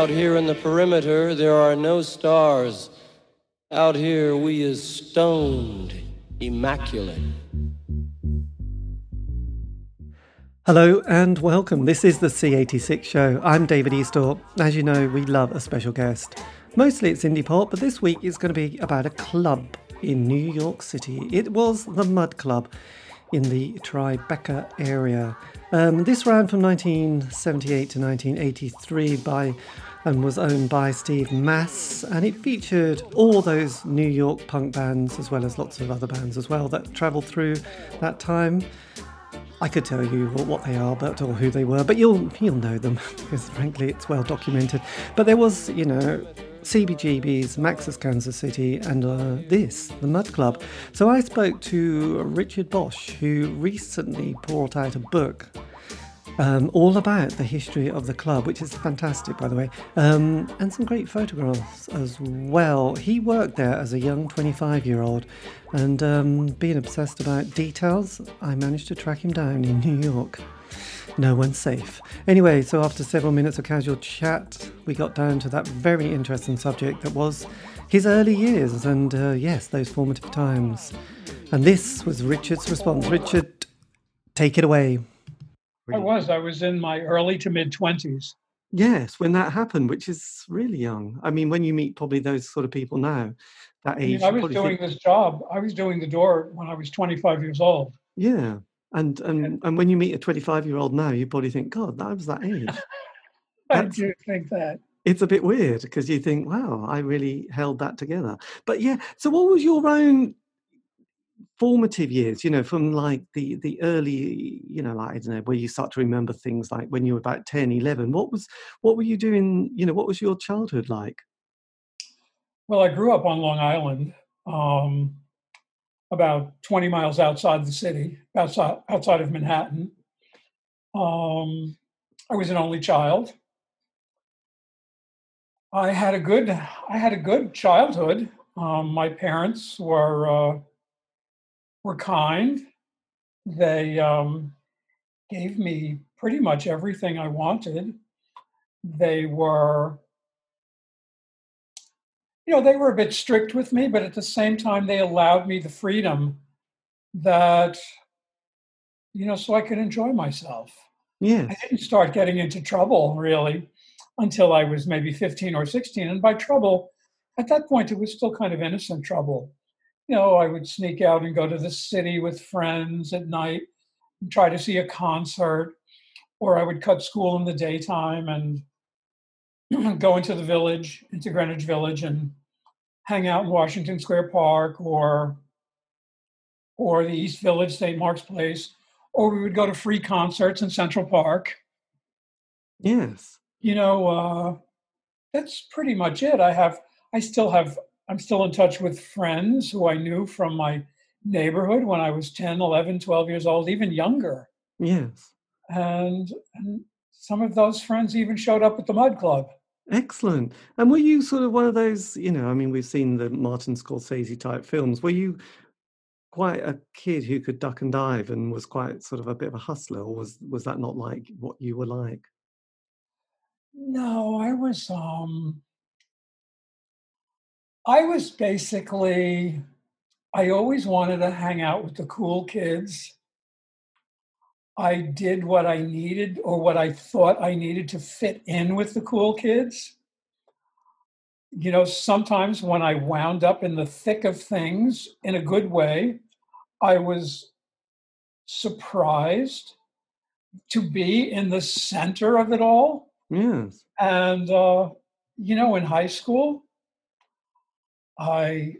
Out here in the perimeter, there are no stars. Out here, we is stoned, immaculate. Hello and welcome. This is the C86 show. I'm David Eastaugh. As you know, we love a special guest. Mostly it's indie pop, but this week it's going to be about a club in New York City. It was the Mud Club in the Tribeca area. Um, this ran from 1978 to 1983 by and was owned by Steve Mass, and it featured all those New York punk bands as well as lots of other bands as well that travelled through that time. I could tell you what they are, but or who they were, but you'll you'll know them because frankly it's well documented. But there was, you know, CBGB's Max's Kansas City, and uh, this, the Mud Club. So I spoke to Richard Boch, who recently brought out a book um, all about the history of the club, which is fantastic, by the way, um, and some great photographs as well. He worked there as a young 25 year old, and um, being obsessed about details, I managed to track him down in New York no one's safe. Anyway, so after several minutes of casual chat, we got down to that very interesting subject that was his early years and, uh, yes, those formative times. And this was Richard's response. Richard, take it away. I was. I was in my early to mid 20s. Yes, when that happened, which is really young. I mean, when you meet probably those sort of people now, that age. I, mean, I was doing think... this job. I was doing the door when I was 25 years old. Yeah. And and and when you meet a 25 year old now, you probably think, God, that was that age. I do think that. It's a bit weird because you think, wow, I really held that together. But yeah, so what was your own formative years, you know, from like the the early, you know, like I don't know, where you start to remember things like when you were about 10, 11. What was what were you doing, you know, what was your childhood like? Well, I grew up on Long Island. Um, about 20 miles outside the city, outside outside of Manhattan. Um, I was an only child. I had a good I had a good childhood. Um, my parents were uh, were kind. They um, gave me pretty much everything I wanted. They were you know, they were a bit strict with me, but at the same time, they allowed me the freedom that, you know, so I could enjoy myself. Yeah. I didn't start getting into trouble really until I was maybe 15 or 16. And by trouble, at that point, it was still kind of innocent trouble. You know, I would sneak out and go to the city with friends at night and try to see a concert, or I would cut school in the daytime and go into the village, into Greenwich Village, and hang out in Washington Square Park or or the East Village, St. Mark's Place, or we would go to free concerts in Central Park. Yes. You know, uh, that's pretty much it. I have, I still have, I'm still in touch with friends who I knew from my neighborhood when I was 10, 11, 12 years old, even younger. Yes. And, and some of those friends even showed up at the Mud Club. Excellent. And were you sort of one of those, you know, I mean, we've seen the Martin Scorsese type films. Were you quite a kid who could duck and dive and was quite sort of a bit of a hustler, or was was that not like what you were like? No, I was um I was basically I always wanted to hang out with the cool kids. I did what I needed or what I thought I needed to fit in with the cool kids. You know, sometimes when I wound up in the thick of things in a good way, I was surprised to be in the center of it all. Yes. And, uh, you know, in high school, I,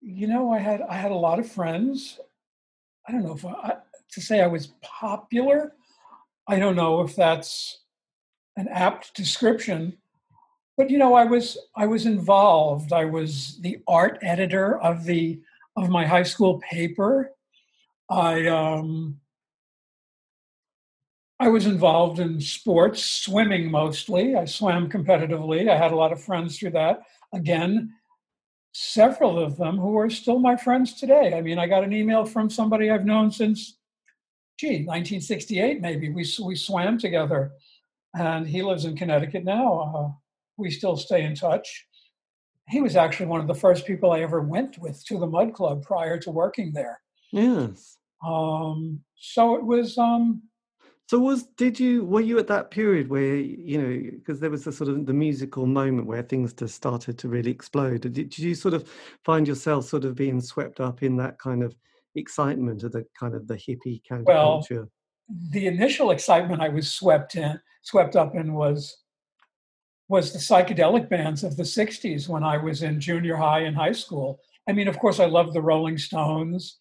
you know, I had I had a lot of friends. I don't know if I, to say I was popular. I don't know if that's an apt description, but you know, I was I was involved. I was the art editor of the of my high school paper. I um, I was involved in sports, swimming mostly. I swam competitively. I had a lot of friends through that. Again, several of them who are still my friends today. I mean, I got an email from somebody I've known since gee, 1968 maybe. We we swam together, and he lives in Connecticut now. Uh, we still stay in touch. He was actually one of the first people I ever went with to the Mud Club prior to working there. Yes. Um, so it was. Um, so was did you were you at that period where you know because there was a sort of the musical moment where things just started to really explode? Did, did you sort of find yourself sort of being swept up in that kind of excitement of the kind of the hippie counterculture? Well, the initial excitement I was swept in, swept up in was was the psychedelic bands of the 60s when I was in junior high and high school. I mean, of course, I loved the Rolling Stones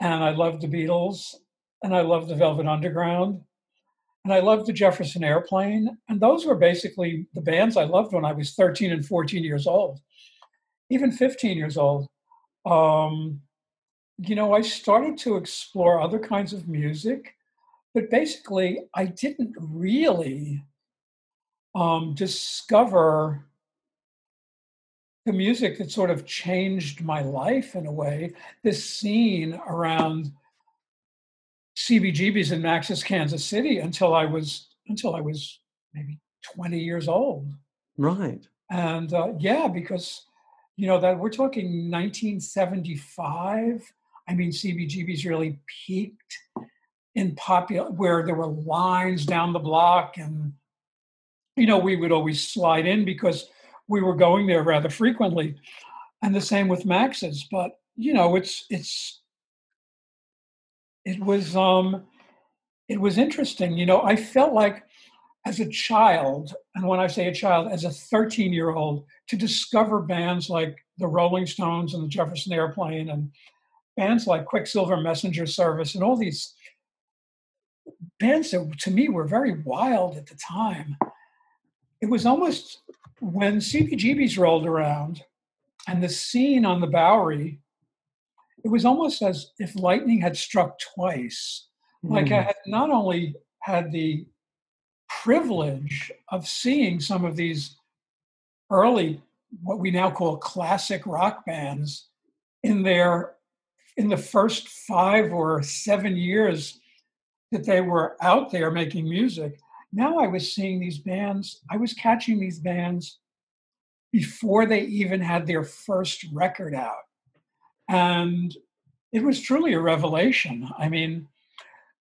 and I loved the Beatles and I loved the Velvet Underground and I loved the Jefferson Airplane. And those were basically the bands I loved when I was 13 and 14 years old, even 15 years old. Um, you know, I started to explore other kinds of music, but basically, I didn't really um, discover the music that sort of changed my life in a way. This scene around CBGB's in Max's Kansas City until I was until I was maybe 20 years old. Right. And uh, yeah, because you know that we're talking 1975 I mean, CBGB's really peaked in popular, where there were lines down the block, and you know, we would always slide in because we were going there rather frequently, and the same with Max's. But you know, it's it's it was um it was interesting. You know, I felt like as a child, and when I say a child, as a 13 year old, to discover bands like the Rolling Stones and the Jefferson Airplane and bands like Quicksilver Messenger Service and all these bands that to me were very wild at the time. It was almost when CBGB's rolled around and the scene on the Bowery, it was almost as if lightning had struck twice. Mm. Like I hmm. had not only had the privilege of seeing some of these early, what we now call classic rock bands in their in the first five or seven years that they were out there making music, now I was seeing these bands, I was catching these bands before they even had their first record out. And it was truly a revelation. I mean,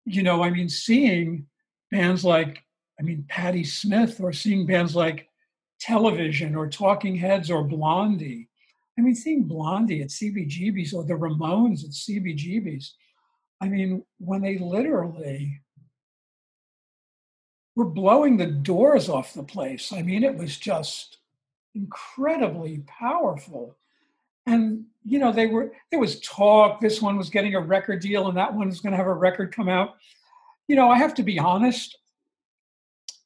you know, I mean, seeing bands like, I mean, Patti Smith or seeing bands like Television or Talking Heads or Blondie I mean, seeing Blondie at CBGB's or the Ramones at CBGB's, I mean, when they literally were blowing the doors off the place, I mean, it was just incredibly powerful. And, you know, they were, there was talk, this one was getting a record deal and that one was going to have a record come out. You know, I have to be honest,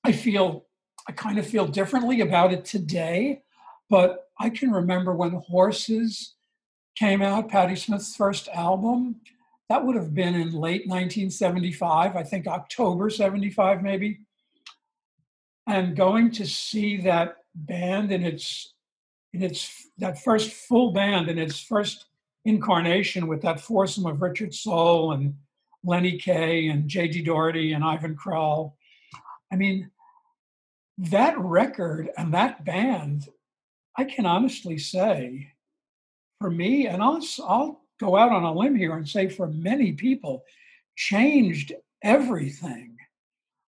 I feel, I kind of feel differently about it today, but I can remember when Horses came out, Patti Smith's first album. That would have been in late 1975, I think October 75, maybe. And going to see that band in its in its that first full band in its first incarnation with that foursome of Richard Sohl and Lenny Kaye and Jay Dee Daugherty and Ivan Kral. I mean, that record and that band I can honestly say, for me, and I'll, I'll go out on a limb here and say for many people, changed everything.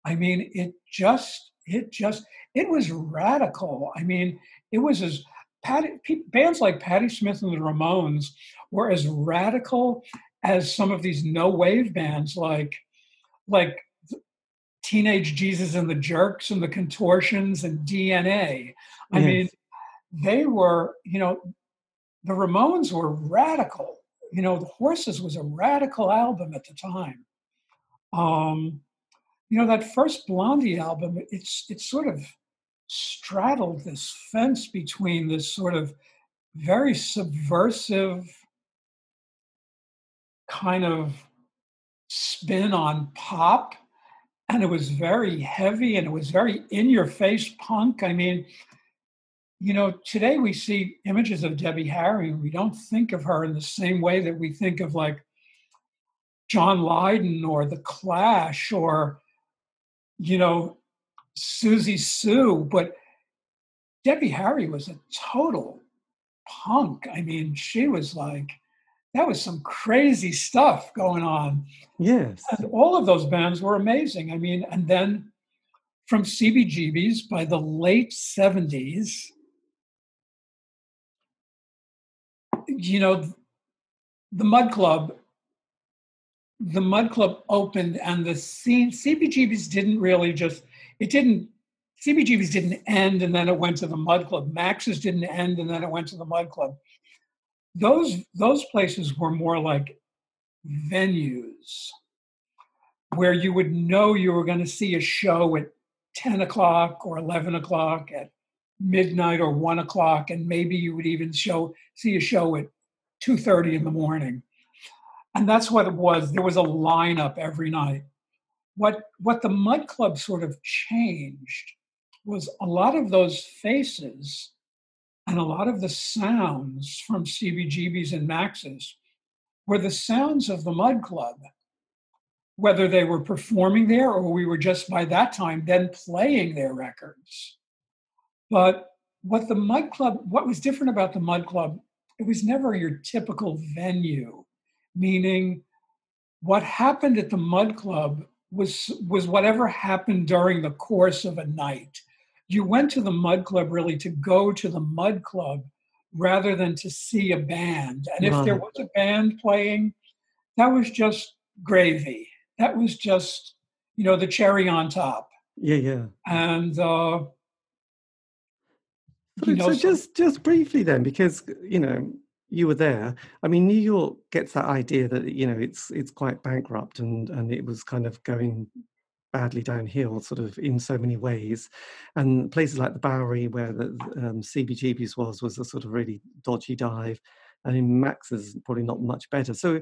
I mean, it just, it just, it was radical. I mean, it was as Patti, bands like Patti Smith and the Ramones were as radical as some of these no wave bands like, like Teenage Jesus and the Jerks and the Contortions and DNA. I yes. mean, they were, you know, the Ramones were radical. You know, the Horses was a radical album at the time. Um, you know, that first Blondie album, it's it's sort of straddled this fence between this sort of very subversive kind of spin on pop and it was very heavy and it was very in your face punk i mean you know, today we see images of Debbie Harry, and we don't think of her in the same way that we think of like John Lydon or The Clash or, you know, Siouxsie Sioux. but Debbie Harry was a total punk. I mean, she was like, that was some crazy stuff going on. Yes. And all of those bands were amazing. I mean, and then from CBGB's by the late 70s, you know, the Mud Club, the Mud Club opened and the scene, CBGB's didn't really just, it didn't, CBGB's didn't end and then it went to the Mud Club. Max's didn't end and then it went to the Mud Club. Those, those places were more like venues where you would know you were going to see a show at 10 o'clock or 11 o'clock at midnight or 1 o'clock and maybe you would even show see a show at 2.30 in the morning. And that's what it was. There was a lineup every night. What what the mud club sort of changed was a lot of those faces and a lot of the sounds from cbgb's and max's were the sounds of the mud club. Whether they were performing there or we were just by that time then playing their records. But what the Mud Club, what was different about the Mud Club, it was never your typical venue, meaning what happened at the Mud Club was was whatever happened during the course of a night. You went to the Mud Club really to go to the Mud Club rather than to see a band. And if there was a band playing, that was just gravy. That was just you know the cherry on top. Yeah yeah. And uh so, so just just briefly then because you know you were there. I mean new york gets that idea that you know it's it's quite bankrupt and and it was kind of going badly downhill sort of in so many ways. And places like the bowery where the um, cbgb's was was a sort of really dodgy dive. And in max's probably not much better. So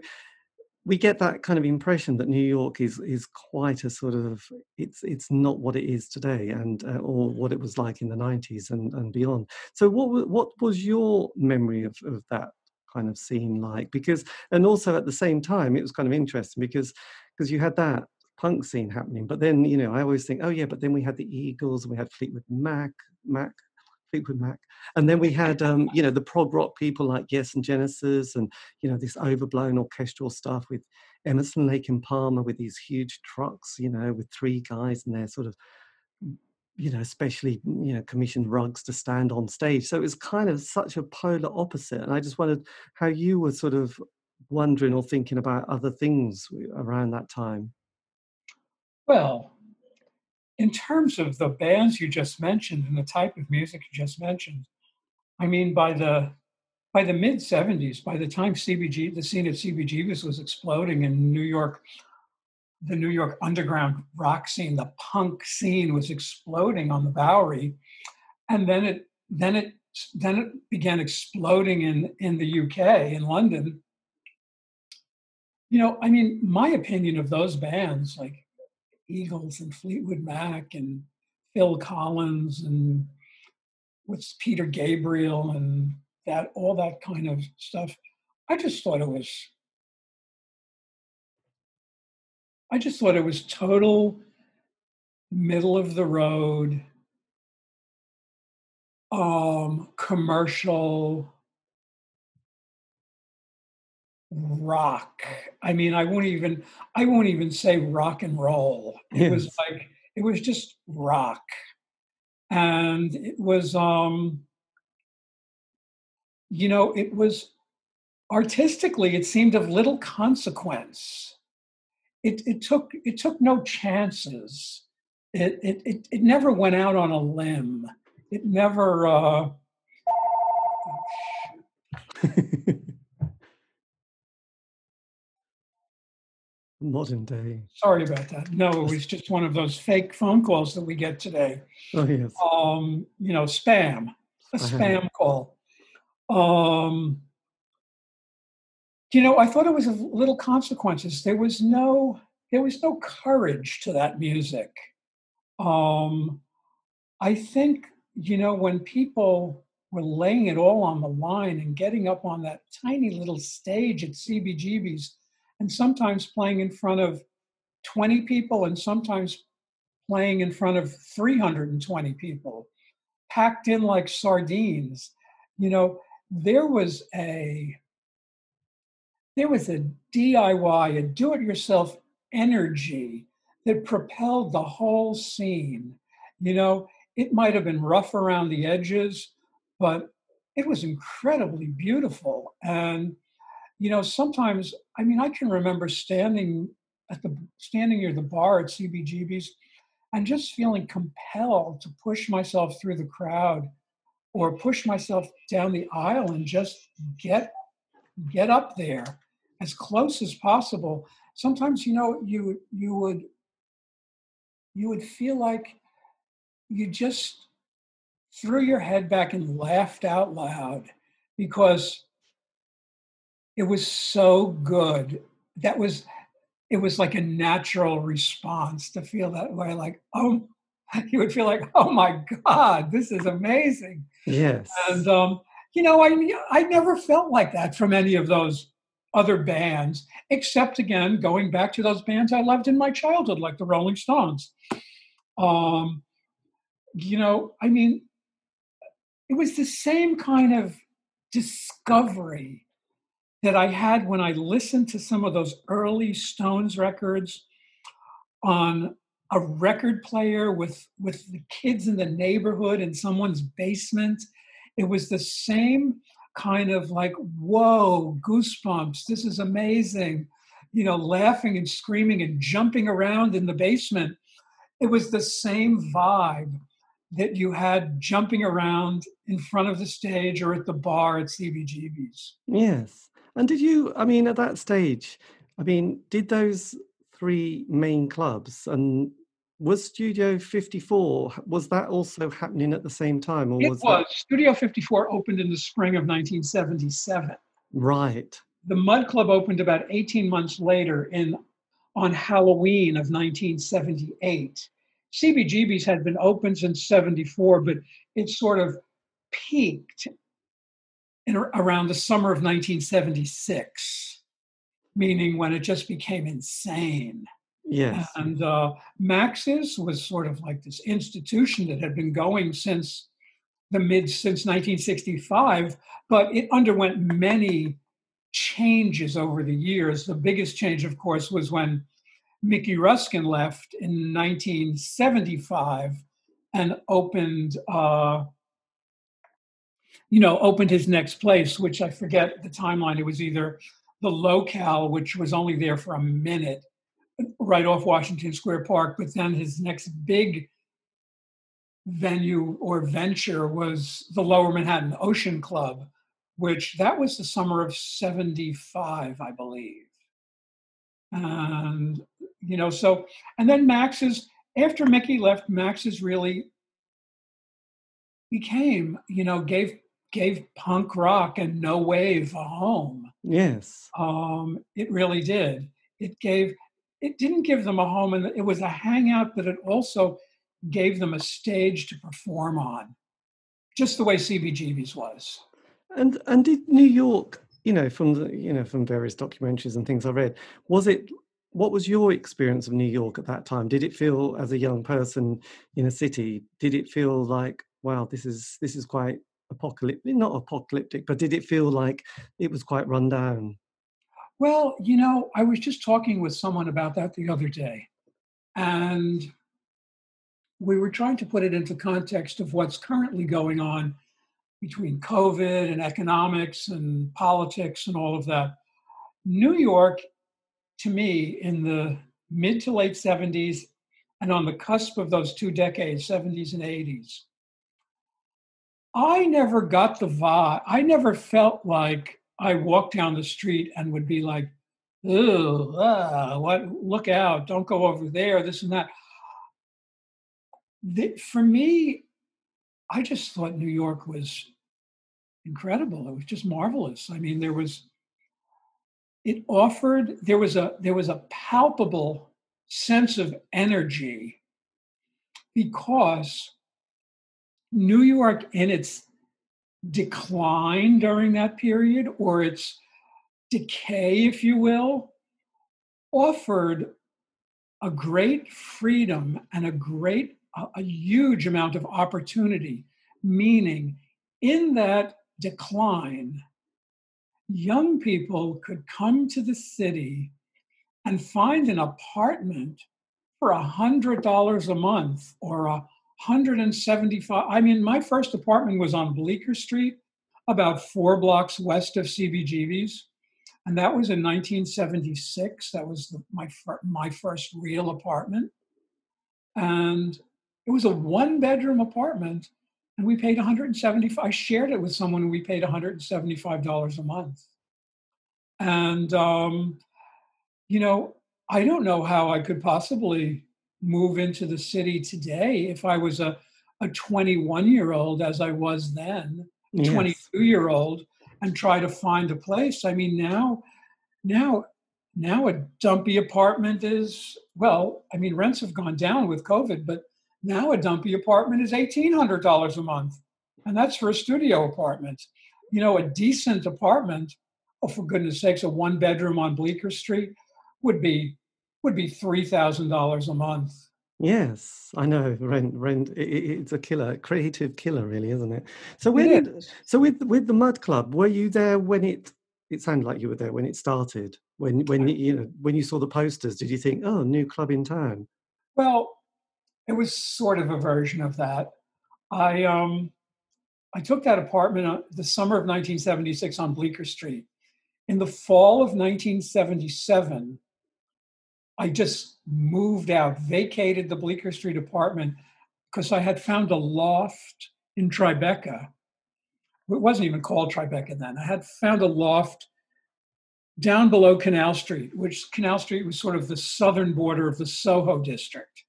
we get that kind of impression that New York is is quite a sort of it's it's not what it is today and uh, or what it was like in the 90s and, and beyond. So what what was your memory of, of that kind of scene like? Because and also at the same time it was kind of interesting because because you had that punk scene happening, but then you know I always think oh yeah, but then we had the Eagles and we had Fleetwood Mac Mac Fleetwood Mac. And then we had, um, you know, the prog rock people like Yes and Genesis, and you know this overblown orchestral stuff with Emerson, Lake and Palmer with these huge trucks, you know, with three guys and they're sort of, you know, especially you know commissioned rugs to stand on stage. So it was kind of such a polar opposite. And I just wondered how you were sort of wondering or thinking about other things around that time. Well, in terms of the bands you just mentioned and the type of music you just mentioned, I mean, by the by the mid 70s, by the time CBG, the scene at CBGB's was exploding in New York, the New York underground rock scene, the punk scene was exploding on the Bowery. And then it then it then it began exploding in, in the UK, in London. You know, I mean, my opinion of those bands, like Eagles and Fleetwood Mac and Phil Collins and what's Peter Gabriel and that all that kind of stuff. I just thought it was I just thought it was total middle of the road um commercial rock. I mean, I won't even I won't even say rock and roll. It yes. was like it was just rock. And it was um you know, it was artistically it seemed of little consequence. It it took it took no chances. It it it, it never went out on a limb. It never uh modern day. Sorry about that. No, it was just one of those fake phone calls that we get today. Oh yes. Um, you know, spam, a spam call. Um, you know, I thought it was a little consequences. There was no, there was no courage to that music. Um, I think you know when people were laying it all on the line and getting up on that tiny little stage at CBGB's and sometimes playing in front of 20 people and sometimes playing in front of 320 people, packed in like sardines. You know, there was a there was a DIY, a do-it-yourself energy that propelled the whole scene. You know, it might have been rough around the edges, but it was incredibly beautiful. And, you know, sometimes, I mean, I can remember standing at the standing near the bar at CBGB's and just feeling compelled to push myself through the crowd or push myself down the aisle and just get get up there as close as possible. Sometimes you know you you would you would feel like you just threw your head back and laughed out loud because it was so good. That was it was like a natural response to feel that way like oh you would feel like oh my god this is amazing. Yes. And um you know i i never felt like that from any of those other bands except again going back to those bands i loved in my childhood like the rolling stones. Um you know i mean it was the same kind of discovery that I had when I listened to some of those early Stones records on a record player with with the kids in the neighborhood in someone's basement. It was the same kind of like, whoa, goosebumps, this is amazing. You know, laughing and screaming and jumping around in the basement. It was the same vibe that you had jumping around in front of the stage or at the bar at CBGB's. Yes. And did you, I mean, at that stage, I mean, did those three main clubs and was Studio 54, was that also happening at the same time? Or it was. was. That... Studio 54 opened in the spring of 1977. Right. The Mud Club opened about 18 months later in on Halloween of 1978. CBGB's had been open since 74, but it sort of peaked in, around the summer of 1976, meaning when it just became insane. Yes. And uh, Max's was sort of like this institution that had been going since the mid since 1965, but it underwent many changes over the years. The biggest change, of course, was when Mickey Ruskin left in 1975 and opened uh, you know, opened his next place, which I forget the timeline. It was either the locale, which was only there for a minute, right off Washington Square Park, but then his next big venue or venture was the Lower Manhattan Ocean Club, which that was the summer of 75, I believe. And, you know, so, and then Max's, after Mickey left, Max's really became, you know, gave gave punk rock and no wave a home. Yes. Um, it really did. It gave it didn't give them a home and it was a hangout, but it also gave them a stage to perform on. Just the way CBGB's was. And and did New York, you know, from the you know, from various documentaries and things I read, was it what was your experience of New York at that time? Did it feel as a young person in a city, did it feel like, wow, this is this is quite apocalyptic, not apocalyptic, but did it feel like it was quite run down? Well, you know, I was just talking with someone about that the other day, and we were trying to put it into context of what's currently going on between COVID and economics and politics and all of that. New York, to me, in the mid to late 70s and on the cusp of those two decades, 70s and 80s, I never got the vibe. I never felt like I walked down the street and would be like, "Ooh, ah, what? Look out! Don't go over there." This and that. The, for me, I just thought New York was incredible. It was just marvelous. I mean, there was it offered there was a there was a palpable sense of energy because New York in its decline during that period, or its decay, if you will, offered a great freedom and a great, a, a huge amount of opportunity, meaning in that decline, young people could come to the city and find an apartment for a hundred dollars a month or a hundred and seventy-five. I mean, my first apartment was on Bleecker Street, about four blocks west of CBGB's, and that was in 1976. That was the, my my first real apartment, and it was a one-bedroom apartment, and we paid 175. I shared it with someone, and we paid 175 dollars a month, and um, you know, I don't know how I could possibly move into the city today if I was a, a 21 year old, as I was then, yes. 22 year old, and try to find a place. I mean, now, now, now a dumpy apartment is, well, I mean, rents have gone down with COVID, but now a dumpy apartment is $1,800 a month. And that's for a studio apartment. You know, a decent apartment, oh, for goodness sakes, a one bedroom on Bleecker Street, would be would be three thousand dollars a month. Yes, I know. Rent, rent. It, it's a killer, creative killer, really, isn't it? So when, it so with with the Mud Club, were you there when it? It sounded like you were there when it started. When when you know when you saw the posters, did you think, oh, new club in town? Well, it was sort of a version of that. I um, I took that apartment the summer of 1976 on Bleecker Street. In the fall of 1977, I just moved out, vacated the Bleecker Street apartment because I had found a loft in Tribeca. It wasn't even called Tribeca then. I had found a loft down below Canal Street, which Canal Street was sort of the southern border of the Soho district.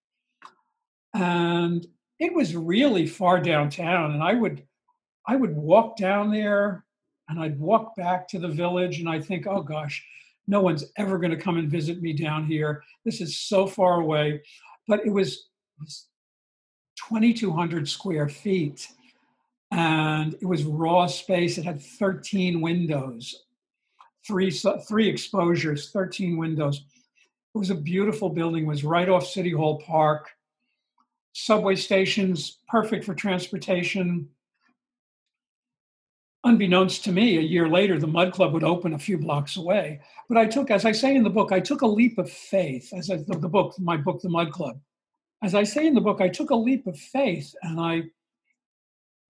And it was really far downtown. And I would I would walk down there and I'd walk back to the village and I think, oh gosh, no one's ever going to come and visit me down here. This is so far away. But it was, was 2,200 square feet and it was raw space. It had 13 windows, three, three exposures, 13 windows. It was a beautiful building, it was right off City Hall Park. Subway stations, perfect for transportation unbeknownst to me, a year later, the Mud Club would open a few blocks away. But I took, as I say in the book, I took a leap of faith. As I, the, the book, my book, The Mud Club. As I say in the book, I took a leap of faith, and I,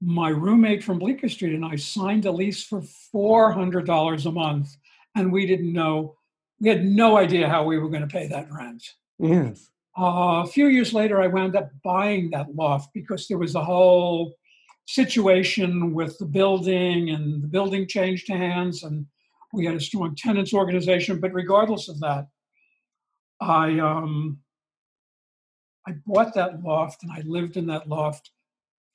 my roommate from Bleecker Street and I signed a lease for four hundred dollars a month, and we didn't know, we had no idea how we were going to pay that rent. Yes. Uh, a few years later, I wound up buying that loft because there was a whole situation with the building and the building changed hands and we had a strong tenants organization. But regardless of that i um i bought that loft and i lived in that loft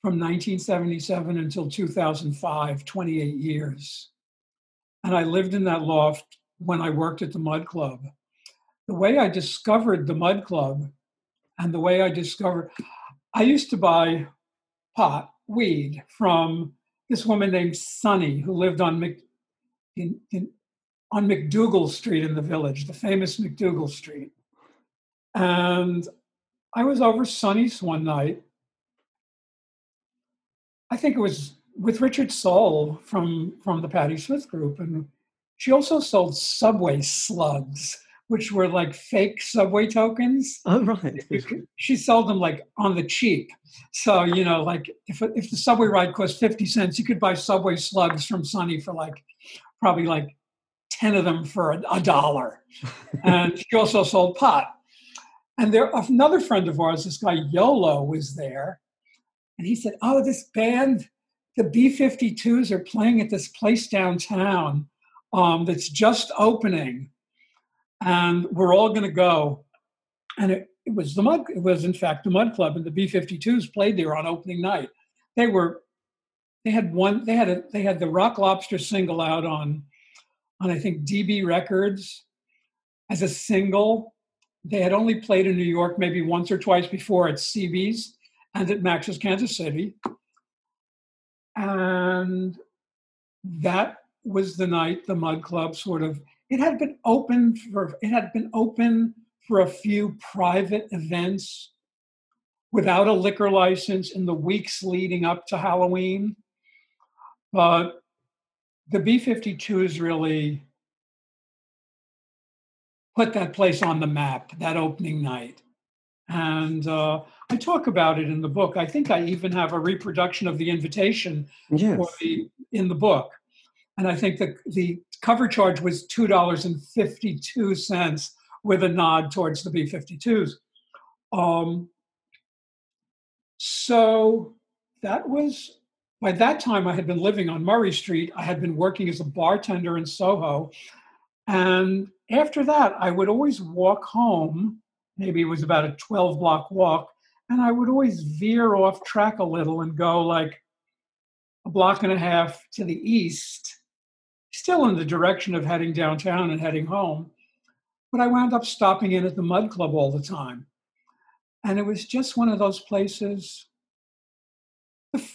from 1977 until 2005 28 years. And i lived in that loft when i worked at the mud club. The way i discovered the mud club and the way i discovered i used to buy pot weed from this woman named Sunny who lived on Mc, in, in, on MacDougal Street in the village, the famous MacDougal Street. And I was over Sunny's one night. I think it was with Richard Sohl from, from the Patti Smith group. And she also sold Subway slugs which were like fake subway tokens. Oh, right. She sold them like on the cheap. So, you know, like if, if the subway ride cost 50 cents, you could buy subway slugs from Sunny for like probably like 10 of them for a, a dollar. and she also sold pot. And there, another friend of ours, this guy Yolo, was there. And he said, Oh, this band, the B 52s, are playing at this place downtown um, that's just opening and we're all going to go. And it, it was the mud. It was in fact the Mud Club, and the B-52s played there on opening night. They were, they had one. They had a. They had the Rock Lobster single out on, on I think DB Records, as a single. They had only played in New York maybe once or twice before at CB's and at Max's Kansas City. And that was the night the Mud Club sort of it had been open for it had been open for a few private events without a liquor license in the weeks leading up to Halloween. But the B 52s really put that place on the map that opening night. And uh, I talk about it in the book. I think I even have a reproduction of the invitation yes. the, in the book. And I think the, the cover charge was $2.52 with a nod towards the B 52s. Um, so that was, by that time, I had been living on Murray Street. I had been working as a bartender in Soho. And after that, I would always walk home. Maybe it was about a 12 block walk. And I would always veer off track a little and go like a block and a half to the east, still in the direction of heading downtown and heading home. But I wound up stopping in at the Mud Club all the time. And it was just one of those places.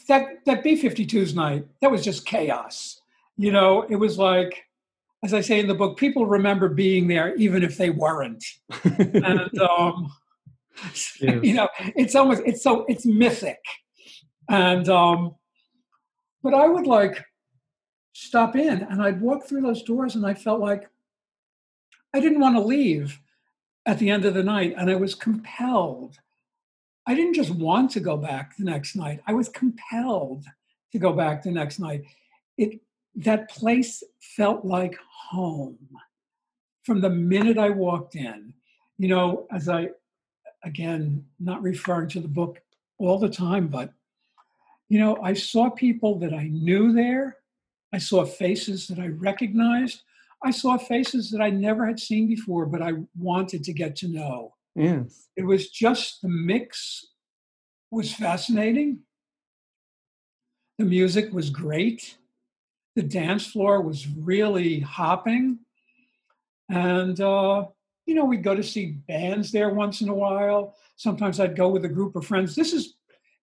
That, that B 52s night, that was just chaos. You know, it was like, as I say in the book, people remember being there even if they weren't. and um, yes. you know, it's almost it's so it's mythic. And um, but I would like stop in and I'd walk through those doors and I felt like I didn't want to leave at the end of the night and I was compelled. I didn't just want to go back the next night. I was compelled to go back the next night. It that place felt like home from the minute I walked in. You know, as I, again, not referring to the book all the time, but, you know, I saw people that I knew there. I saw faces that I recognized. I saw faces that I never had seen before, but I wanted to get to know. Yes. It was just the mix was fascinating. The music was great. The dance floor was really hopping. And, uh, you know, we'd go to see bands there once in a while. Sometimes I'd go with a group of friends. This is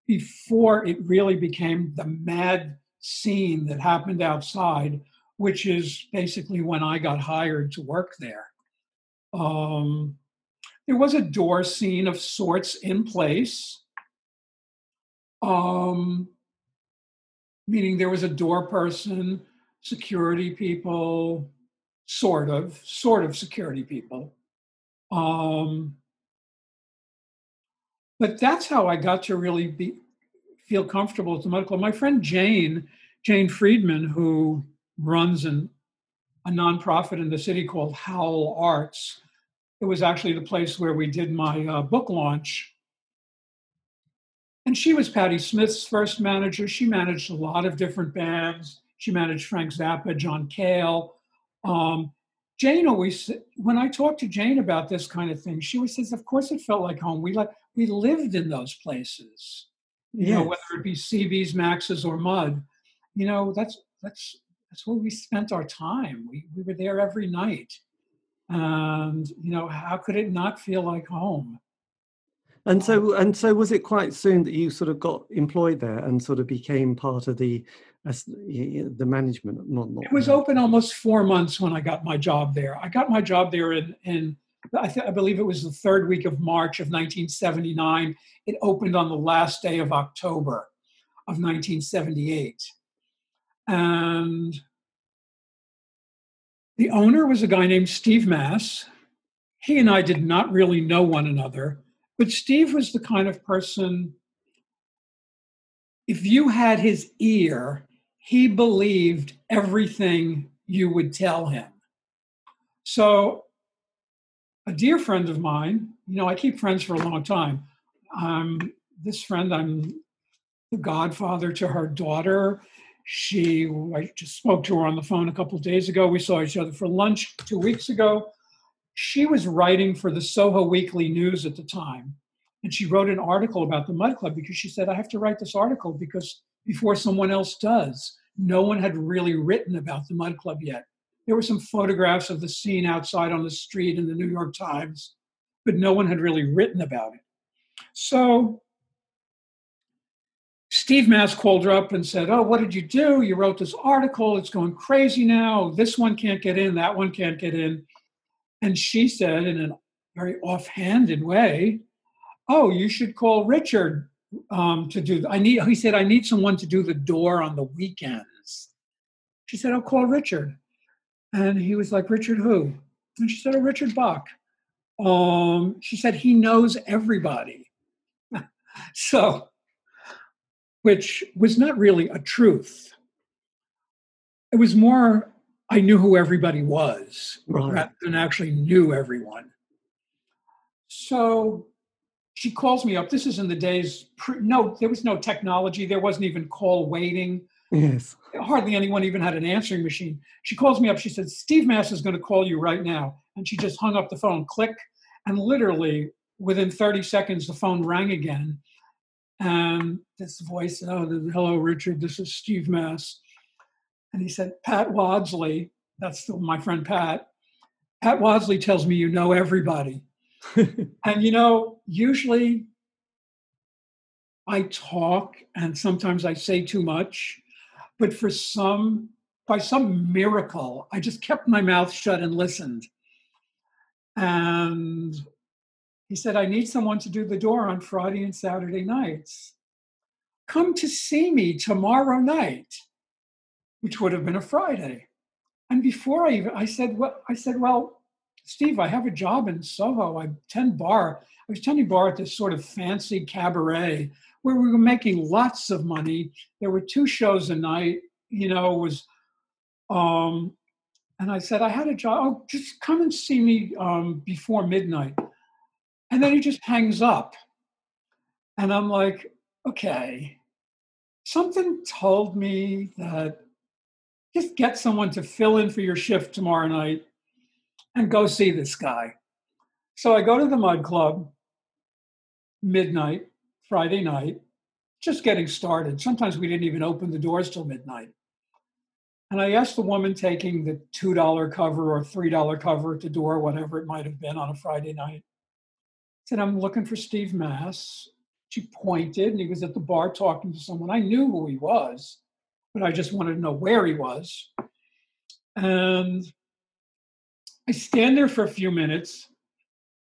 before it really became the mad scene that happened outside, which is basically when I got hired to work there. Um, there was a door scene of sorts in place. Um, meaning there was a door person, security people, sort of, sort of security people. Um, but that's how I got to really be feel comfortable at the Club. My friend Jane, Jane Friedman, who runs an, a nonprofit in the city called Howl Arts, it was actually the place where we did my uh, book launch and she was Patti Smith's first manager. She managed a lot of different bands. She managed Frank Zappa, John Cale. Um, Jane always, when I talk to Jane about this kind of thing, she always says, "Of course, it felt like home. We like we lived in those places. You yes. know, whether it be CB's, Max's or Mud. You know, that's that's that's where we spent our time. We we were there every night, and you know, how could it not feel like home? And so, um, and so, was it quite soon that you sort of got employed there and sort of became part of the as the management? Not, not it was open almost four months when I got my job there. I got my job there in, in I, th- I believe it was the third week of March of 1979. It opened on the last day of October of 1978, and the owner was a guy named Steve Mass. He and I did not really know one another but Steve was the kind of person, if you had his ear, he believed everything you would tell him. So, a dear friend of mine, you know, I keep friends for a long time. Um, this friend, I'm the godfather to her daughter. She, I just spoke to her on the phone a couple days ago. We saw each other for lunch two weeks ago she was writing for the Soho Weekly News at the time. And she wrote an article about the Mud Club because she said, I have to write this article because before someone else does, no one had really written about the Mud Club yet. There were some photographs of the scene outside on the street in the New York Times, but no one had really written about it. So Steve Mass called her up and said, Oh, what did you do? You wrote this article. It's going crazy now. This one can't get in, that one can't get in. And she said, in a very offhanded way, "Oh, you should call Richard um, to do. I need." He said, "I need someone to do the door on the weekends." She said, "I'll call Richard," and he was like, "Richard who?" And she said, "Oh, Richard Boch." Um, she said he knows everybody. so, which was not really a truth. It was more I knew who everybody was Right. rather than actually knew everyone. So she calls me up. This is in the days, pre, no, there was no technology. There wasn't even call waiting. Yes. Hardly anyone even had an answering machine. She calls me up. She said, Steve Mass is going to call you right now. And she just hung up the phone, click. And literally within 30 seconds, the phone rang again. And this voice, oh, hello, Richard, this is Steve Mass. And he said, Pat Wadsley, that's still my friend Pat. Pat Wadsley tells me you know everybody. and you know, usually I talk and sometimes I say too much, but for some, by some miracle, I just kept my mouth shut and listened. And he said, I need someone to do the door on Friday and Saturday nights. Come to see me tomorrow night, which would have been a Friday. And before I even, I said, well, I said, well, Steve, I have a job in Soho. I tend bar. I was tending bar at this sort of fancy cabaret where we were making lots of money. There were two shows a night. You know, was, um, and I said I had a job. Oh, just come and see me um, before midnight. And then he just hangs up, and I'm like, okay. Something told me that just get someone to fill in for your shift tomorrow night and go see this guy. So I go to the Mud Club midnight, Friday night, just getting started. Sometimes we didn't even open the doors till midnight. And I asked the woman taking the $2 cover or $3 cover at the door, whatever it might have been on a Friday night. Said, I'm looking for Steve Mass. She pointed and he was at the bar talking to someone. I knew who he was, but I just wanted to know where he was. And I stand there for a few minutes.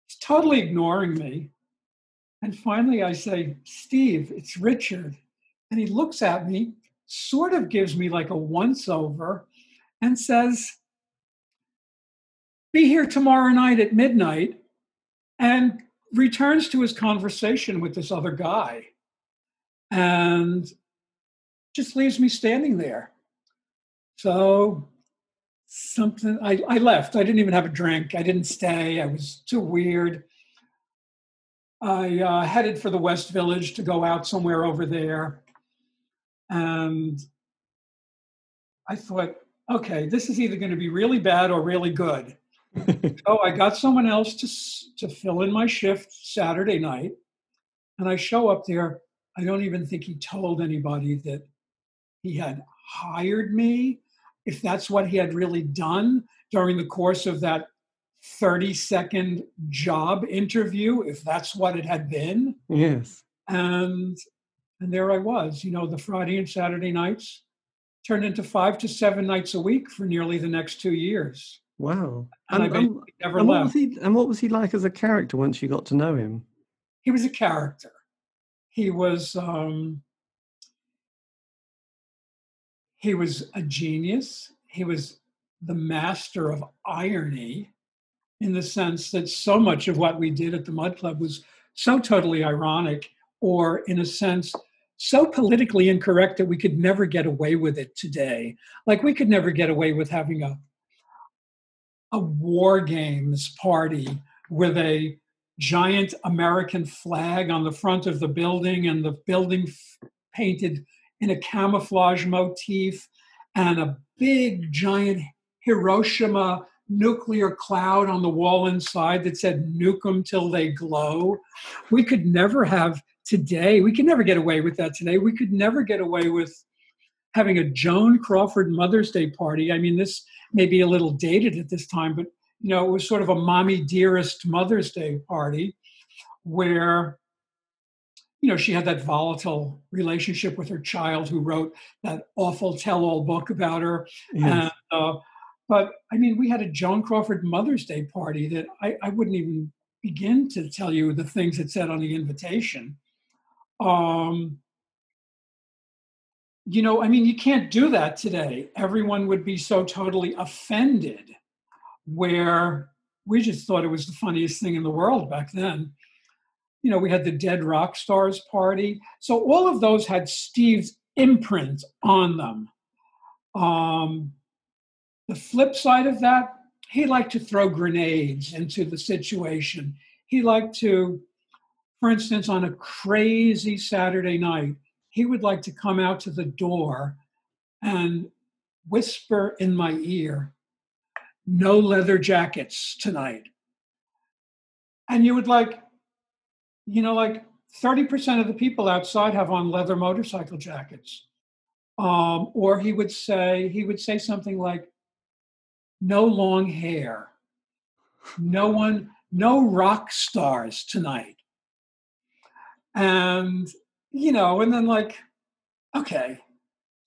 He's totally ignoring me. And finally, I say, Steve, it's Richard. And he looks at me, sort of gives me like a once over, and says, Be here tomorrow night at midnight, and returns to his conversation with this other guy and just leaves me standing there. So something I, I left i didn't even have a drink i didn't stay i was too weird i uh, headed for the west village to go out somewhere over there. And i thought okay this is either going to be really bad or really good. Oh i got someone else to to fill in my shift saturday night. And i show up there. I don't even think he told anybody that he had hired me. If that's what he had really done during the course of that 30 second job interview, if that's what it had been. Yes. And and there I was, you know, the Friday and Saturday nights turned into five to seven nights a week for nearly the next two years. Wow. And, And, I basically never and what left. was he? And what was he like as a character once you got to know him? he was a character. He was um, he was a genius. He was the master of irony, in the sense that so much of what we did at the Mud Club was so totally ironic, or in a sense, so politically incorrect that we could never get away with it today. Like we could never get away with having a a war games party with a giant American flag on the front of the building and the building f- painted in a camouflage motif and a big giant Hiroshima nuclear cloud on the wall inside that said nuke them till they glow. We could never have today, we could never get away with that today. We could never get away with having a Joan Crawford Mother's Day party. I mean, this may be a little dated at this time, but you know, it was sort of a mommy dearest Mother's Day party where you know she had that volatile relationship with her child who wrote that awful tell-all book about her Yes. and, uh, but i mean we had a joan crawford mother's day party that I, I wouldn't even begin to tell you the things it said on the invitation. Um, you know, I mean, you can't do that today. Everyone would be so totally offended, where we just thought it was the funniest thing in the world back then. You know, we had the Dead Rock Stars party. So all of those had Steve's imprint on them. Um, the flip side of that, he liked to throw grenades into the situation. He liked to, for instance, on a crazy Saturday night, he would like to come out to the door and whisper in my ear, no leather jackets tonight. And you would like, you know, like 30% of the people outside have on leather motorcycle jackets. Um, or he would say, he would say something like, no long hair, no one, no rock stars tonight. And, you know, and then like, okay.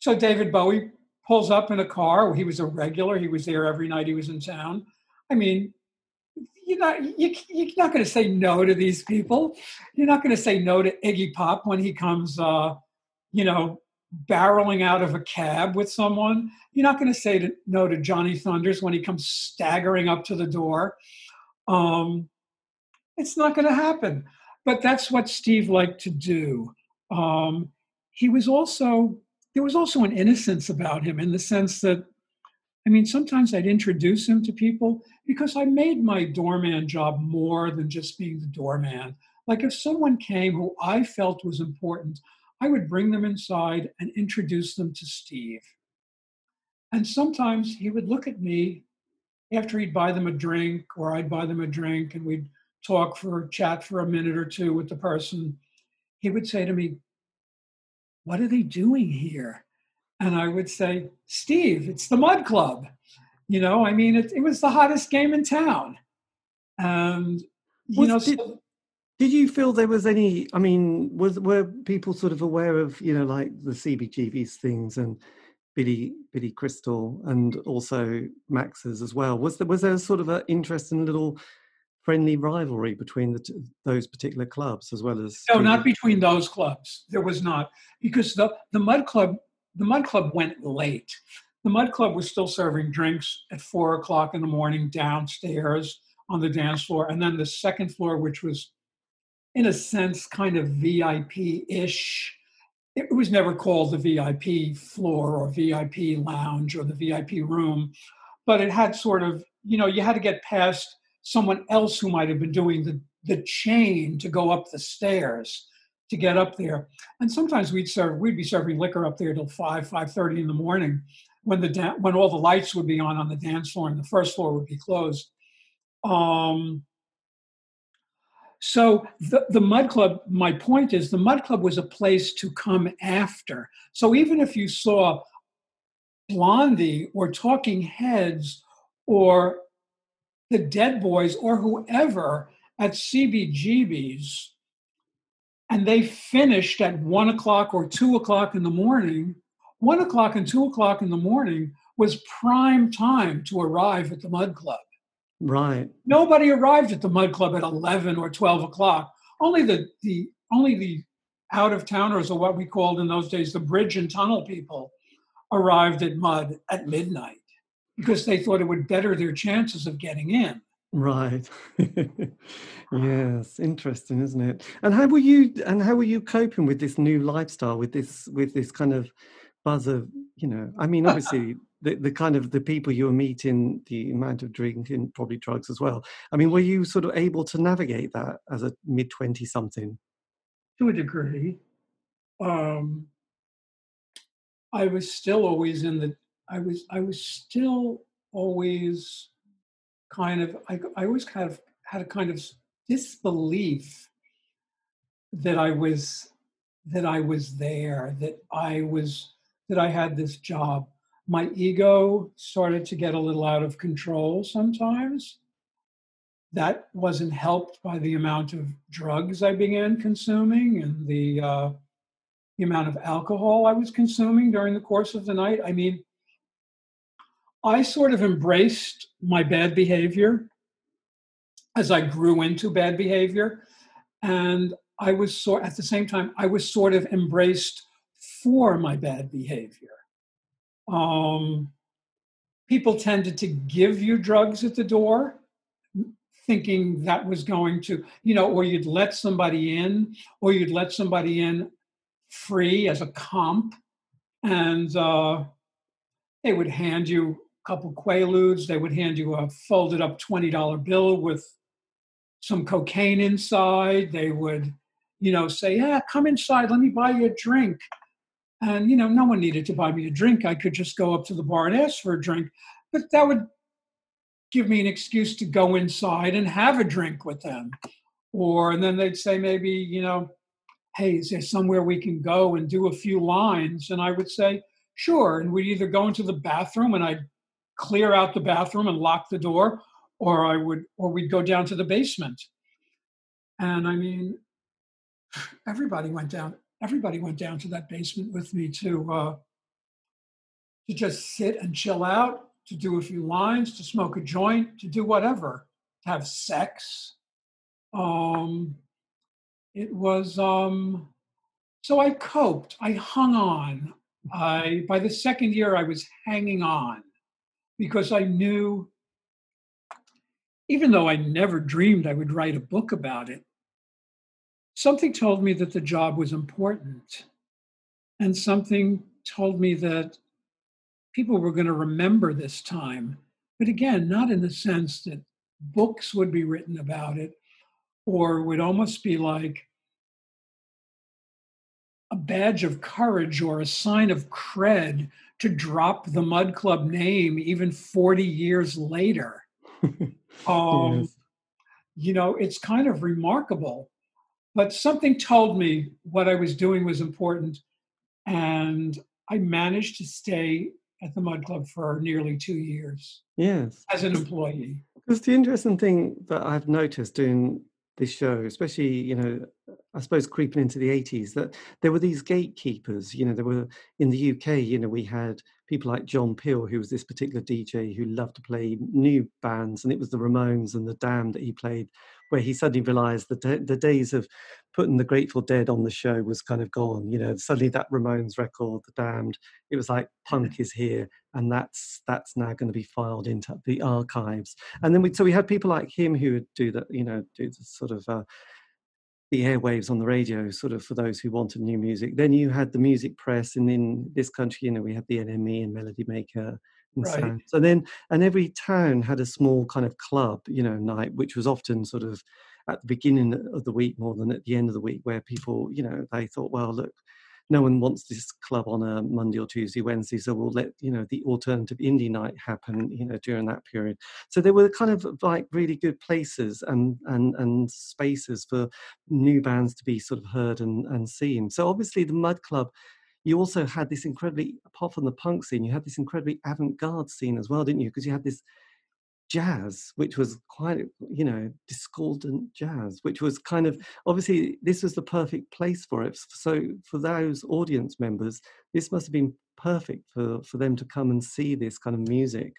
So David Bowie pulls up in a car. He was a regular. He was there every night he was in town. I mean, you're not you, you're not going to say no to these people. You're not going to say no to Iggy Pop when he comes, uh, you know, barreling out of a cab with someone. You're not going to say no to Johnny Thunders when he comes staggering up to the door. Um, it's not going to happen. But that's what Steve liked to do. Um, he was also there was also an innocence about him in the sense that I mean, sometimes I'd introduce him to people because I made my doorman job more than just being the doorman. Like if someone came who I felt was important, I would bring them inside and introduce them to Steve. And sometimes he would look at me after he'd buy them a drink or I'd buy them a drink and we'd talk for chat for a minute or two with the person. He would say to me, What are they doing here? And I would say, Steve, it's the Mud Club. You know, I mean, it, it was the hottest game in town. And, you was, know, so, did you feel there was any, I mean, was were people sort of aware of, you know, like the CBGB's things and Hilly Hilly Kristal and also Max's as well? Was there, was there sort of an interesting little friendly rivalry between the t- those particular clubs as well as no not between those clubs there was not because the the mud club the Mud Club went late. The Mud Club was still serving drinks at four o'clock in the morning downstairs on the dance floor. And then the second floor, which was, in a sense, kind of VIP ish. It was never called the VIP floor or VIP lounge or the VIP room, but it had sort of, you know, you had to get past someone else who might have been doing the, the chain to go up the stairs to get up there. And sometimes we'd serve, we'd be serving liquor up there till five, five thirty in the morning, when the da- when all the lights would be on on the dance floor and the first floor would be closed. Um, so the, the Mud Club, my point is, the Mud Club was a place to come after. So even if you saw Blondie or Talking Heads or the Dead Boys or whoever at CBGB's, and they finished at one o'clock or two o'clock in the morning, one o'clock and two o'clock in the morning was prime time to arrive at the Mud Club. Right. Nobody arrived at the Mud Club at eleven or twelve o'clock. Only the the only the out of towners, or what we called in those days the bridge and tunnel people, arrived at Mud at midnight because they thought it would better their chances of getting in. Right. yes, interesting, isn't it? And how were you and how were you coping with this new lifestyle with this with this kind of buzz of, you know, I mean uh, obviously the, the kind of the people you were meeting, the amount of drinking, probably drugs as well. I mean, were you sort of able to navigate that as a mid twenty something? To a degree. Um I was still always in the I was I was still always kind of I, I always kind of had a kind of disbelief that I was that I was there, that I was that I had this job. My ego started to get a little out of control sometimes. That wasn't helped by the amount of drugs I began consuming and the uh, the amount of alcohol I was consuming during the course of the night. I mean, I sort of embraced my bad behavior as I grew into bad behavior. And I was sort at the same time, I was sort of embraced for my bad behavior. Um, people tended to give you drugs at the door, thinking that was going to, you know, or you'd let somebody in, or you'd let somebody in free as a comp, and uh, they would hand you a couple quaaludes. They would hand you a folded up twenty dollar bill with some cocaine inside. They would, you know, say, "Yeah, come inside. Let me buy you a drink." And you know, no one needed to buy me a drink. I could just go up to the bar and ask for a drink, but that would give me an excuse to go inside and have a drink with them. Or and then they'd say maybe, you know, hey, is there somewhere we can go and do a few lines? And I would say, sure. And we'd either go into the bathroom and I'd clear out the bathroom and lock the door, or I would, or we'd go down to the basement. And I mean, everybody went down. Everybody went down to that basement with me to uh, to just sit and chill out, to do a few lines, to smoke a joint, to do whatever, to have sex. Um, it was um, so I coped. I hung on. I by the second year I was hanging on because I knew even though I never dreamed I would write a book about it, something told me that the job was important. And something told me that people were going to remember this time. But again, not in the sense that books would be written about it or would almost be like a badge of courage or a sign of cred to drop the Mud Club name even 40 years later. Um, yes. You know, it's kind of remarkable. But something told me what I was doing was important. And I managed to stay at the Mud Club for nearly two years. Yes. As an employee. Because the interesting thing that I've noticed doing this show, especially, you know, I suppose creeping into the 80s, that there were these gatekeepers. You know, there were in the UK, you know, we had people like John Peel, who was this particular DJ who loved to play new bands, and it was the Ramones and the Dam that he played, where he suddenly realised that the days of putting the Grateful Dead on the show was kind of gone. You know, suddenly that Ramones record, the Damned, it was like punk is here, and that's that's now going to be filed into the archives. And then we so we had people like him who would do that, you know, do the sort of uh, the airwaves on the radio, sort of for those who wanted new music. Then you had the music press, and in this country, you know, we had the NME and Melody Maker and right. Sound. So then, and every town had a small kind of club, you know, night, which was often sort of at the beginning of the week more than at the end of the week, where people, you know, they thought, well, look, no one wants this club on a Monday or Tuesday, Wednesday, so we'll let you know the alternative indie night happen, you know, during that period. So there were kind of like really good places and and and spaces for new bands to be sort of heard and and seen. So obviously the Mud Club you also had this incredibly, apart from the punk scene, you had this incredibly avant-garde scene as well, didn't you? Because you had this jazz, which was quite, you know, discordant jazz, which was kind of obviously this was the perfect place for it. So for those audience members, this must have been perfect for for them to come and see this kind of music.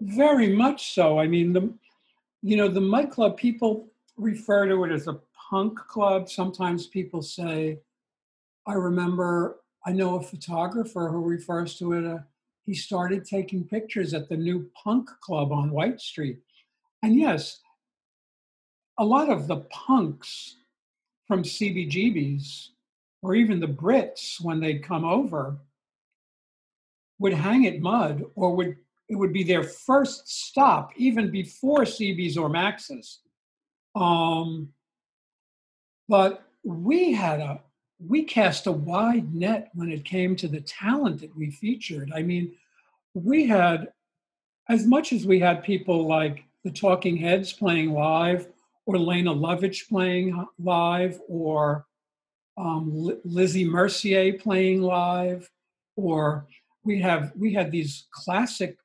Very much so. I mean, the you know the Mud Club people refer to it as a punk club. Sometimes people say, I remember I know a photographer who refers to it. Uh, he started taking pictures at the new punk club on White Street. And yes, a lot of the punks from CBGBs or even the Brits when they'd come over would hang at Mud or would it would be their first stop even before CBs or Maxes. Um, but we had a we cast a wide net when it came to the talent that we featured. I mean, we had, as much as we had people like the Talking Heads playing live, or Lene Lovich playing live, or um, Lizzy Mercier playing live, or we have we had these classic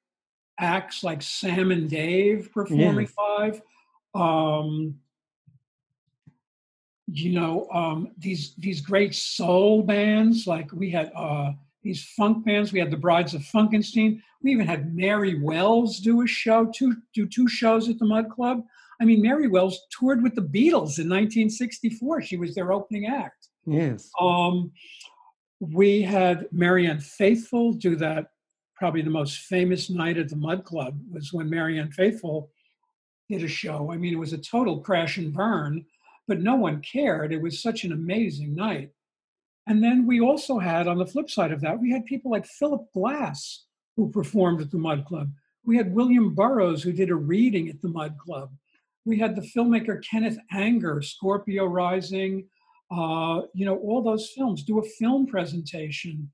acts like Sam and Dave performing live. Um, you know um, these these great soul bands like we had uh, these funk bands. We had the Brides of Funkenstein. We even had Mary Wells do a show, two do two shows at the Mud Club. I mean, Mary Wells toured with the Beatles in 1964. She was their opening act. Yes. Um, we had Marianne Faithfull do that. Probably the most famous night at the Mud Club was when Marianne Faithfull did a show. I mean, it was a total crash and burn, but no one cared. It was such an amazing night. And then we also had, on the flip side of that, we had people like Philip Glass who performed at the Mud Club. We had William Burroughs who did a reading at the Mud Club. We had the filmmaker Kenneth Anger, Scorpio Rising, uh, you know, all those films, do a film presentation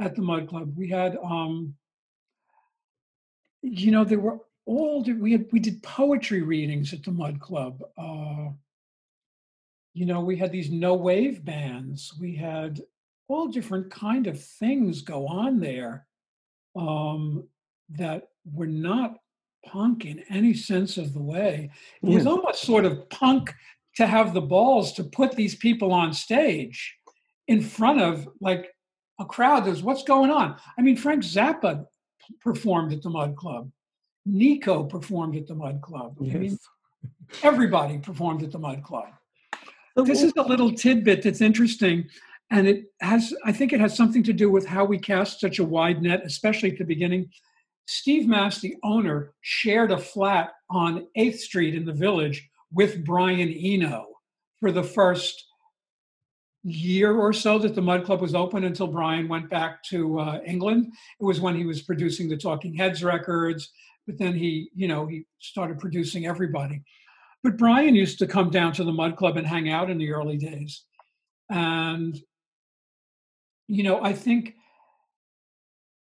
at the Mud Club. We had, um, you know, there were all, we had, we did poetry readings at the Mud Club. Uh, you know we had these no wave bands we had all different kind of things go on there um, that were not punk in any sense of the way. It yeah. was almost sort of punk to have the balls to put these people on stage in front of like a crowd there's what's going on? I mean frank zappa performed at the mud club. Nico performed at the mud club. Yes. i mean everybody performed at the mud club this is a little tidbit that's interesting. And it has, I think it has something to do with how we cast such a wide net, especially at the beginning. Steve Mass, the owner, shared a flat on 8th Street in the village with Brian Eno for the first year or so that the Mud Club was open until Brian went back to uh, England. It was when he was producing the Talking Heads records, but then he, you know, he started producing everybody. But Brian used to come down to the Mud Club and hang out in the early days. And, you know, I think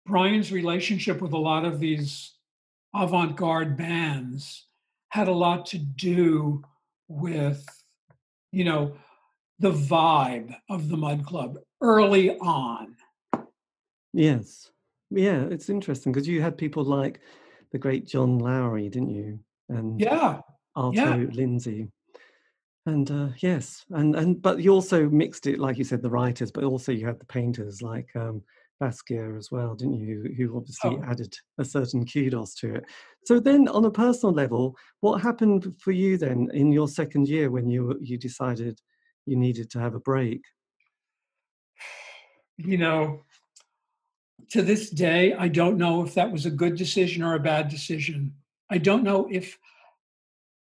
Brian's relationship with a lot of these avant garde bands had a lot to do with, you know, the vibe of the Mud Club early on. Yes. Yeah, it's interesting because you had people like the great John Lurie, didn't you? And yeah, Arto yeah. Lindsay. And uh, yes, and and but you also mixed it, like you said, the writers, but also you had the painters like um, Basquiat as well, didn't you? Who, obviously oh. added a certain kudos to it. So then, on a personal level, what happened for you then in your second year when you you decided you needed to have a break? You know, to this day, I don't know if that was a good decision or a bad decision. I don't know if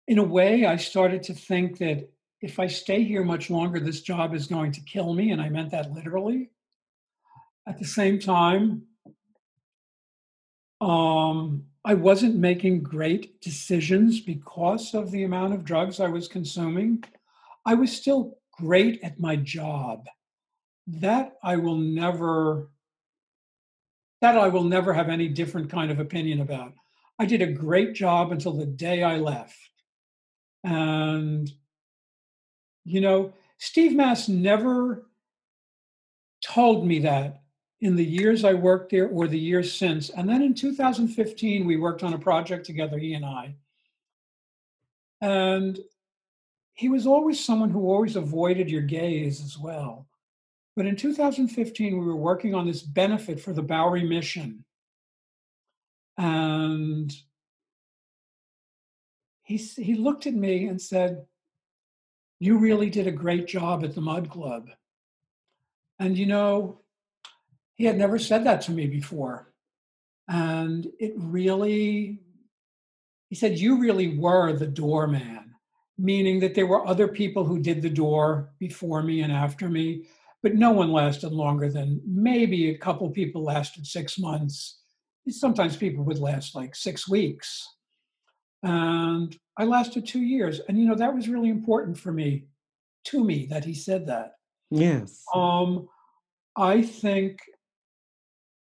in a way, I started to think that if I stay here much longer, this job is going to kill me. And I meant that literally. At the same time, um, I wasn't making great decisions because of the amount of drugs I was consuming. I was still great at my job. That I will never that I will never have any different kind of opinion about. I did a great job until the day I left. And, you know, Steve Mass never told me that in the years I worked there or the years since. And then in 2015, we worked on a project together, he and I. And he was always someone who always avoided your gaze as well. But in 2015, we were working on this benefit for the Bowery Mission. And he, he looked at me and said, You really did a great job at the Mud Club. And you know, he had never said that to me before. And it really, he said, You really were the doorman, meaning that there were other people who did the door before me and after me, but no one lasted longer than maybe a couple people lasted six months. Sometimes people would last like six weeks. And I lasted two years. And, you know, that was really important for me, to me, that he said that. Yes. Um, I think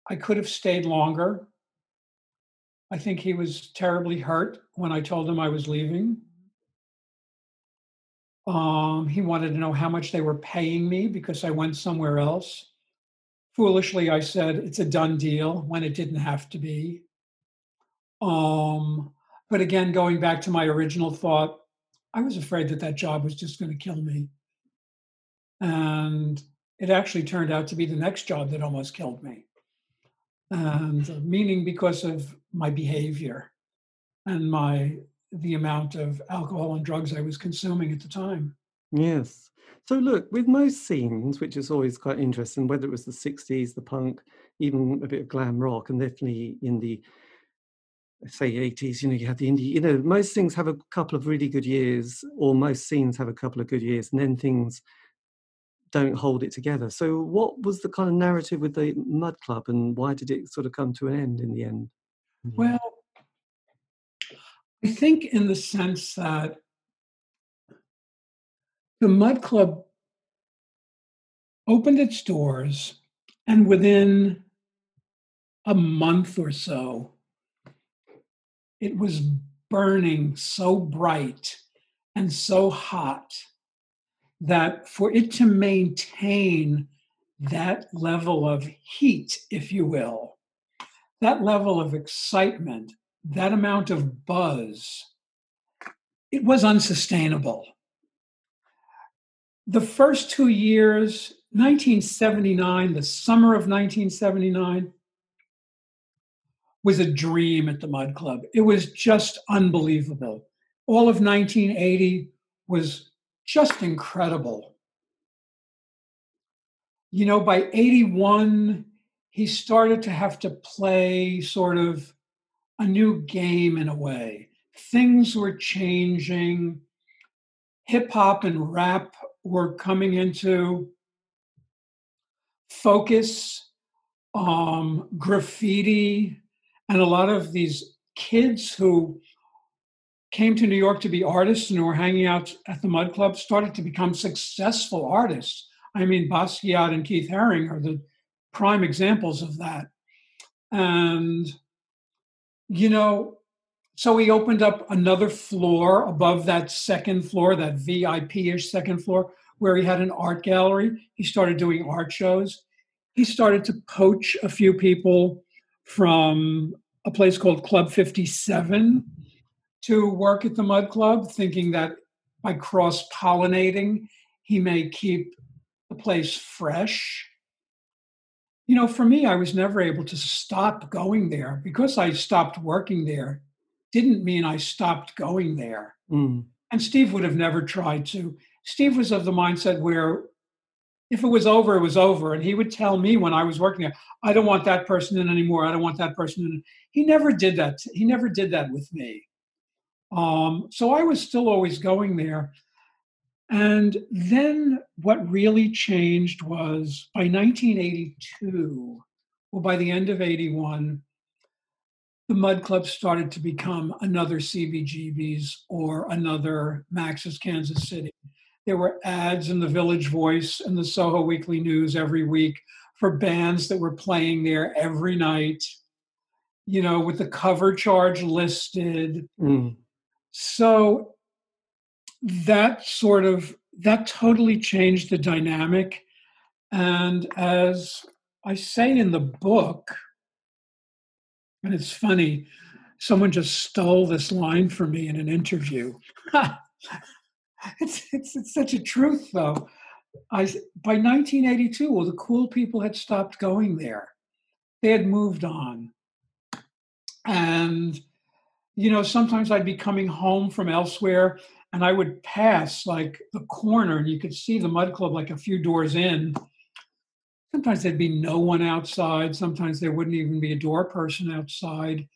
I could have stayed longer. I think he was terribly hurt when I told him I was leaving. Um, he wanted to know how much they were paying me because I went somewhere else. Foolishly, I said it's a done deal when it didn't have to be. Um, but again, going back to my original thought, I was afraid that that job was just going to kill me. And it actually turned out to be the next job that almost killed me. And meaning because of my behavior and my the amount of alcohol and drugs I was consuming at the time. Yes. So look, with most scenes, which is always quite interesting, whether it was the 60s, the punk, even a bit of glam rock, and definitely in the say 80s, you know, you have the indie, you know, most things have a couple of really good years, or most scenes have a couple of good years, and then things don't hold it together. So what was the kind of narrative with the Mud Club and why did it sort of come to an end in the end? Well, mm-hmm. I think in the sense that the Mud Club opened its doors, and within a month or so, it was burning so bright and so hot that for it to maintain that level of heat, if you will, that level of excitement, that amount of buzz, it was unsustainable. The first two years, 1979, the summer of 1979, was a dream at the Mud Club. It was just unbelievable. All of 1980 was just incredible. You know, by 81, he started to have to play sort of a new game in a way. Things were changing. Hip hop and rap were coming into focus. Um, graffiti and a lot of these kids who came to New York to be artists and who were hanging out at the Mud Club started to become successful artists. I mean, Basquiat and Keith Haring are the prime examples of that. And you know, so he opened up another floor above that second floor, that VIP ish second floor, where he had an art gallery. He started doing art shows. He started to poach a few people from a place called Club 57 to work at the Mud Club, thinking that by cross pollinating, he may keep the place fresh you know, for me, I was never able to stop going there because I stopped working there. Didn't mean I stopped going there. Mm. And Steve would have never tried to. Steve was of the mindset where if it was over, it was over. And he would tell me when I was working there, I don't want that person in anymore. I don't want that person in. He never did that. He never did that with me. Um, so I was still always going there. And then what really changed was by 1982, well, by the end of 81, the Mud Club started to become another CBGB's or another Max's Kansas City. There were ads in the Village Voice and the Soho Weekly News every week for bands that were playing there every night, you know, with the cover charge listed. Mm. So that sort of that totally changed the dynamic and as i say in the book and it's funny someone just stole this line from me in an interview it's, it's, it's such a truth though i by 1982 well the cool people had stopped going there they had moved on and you know sometimes i'd be coming home from elsewhere and I would pass like the corner and you could see the mud club like a few doors in. Sometimes there'd be no one outside. Sometimes there wouldn't even be a door person outside.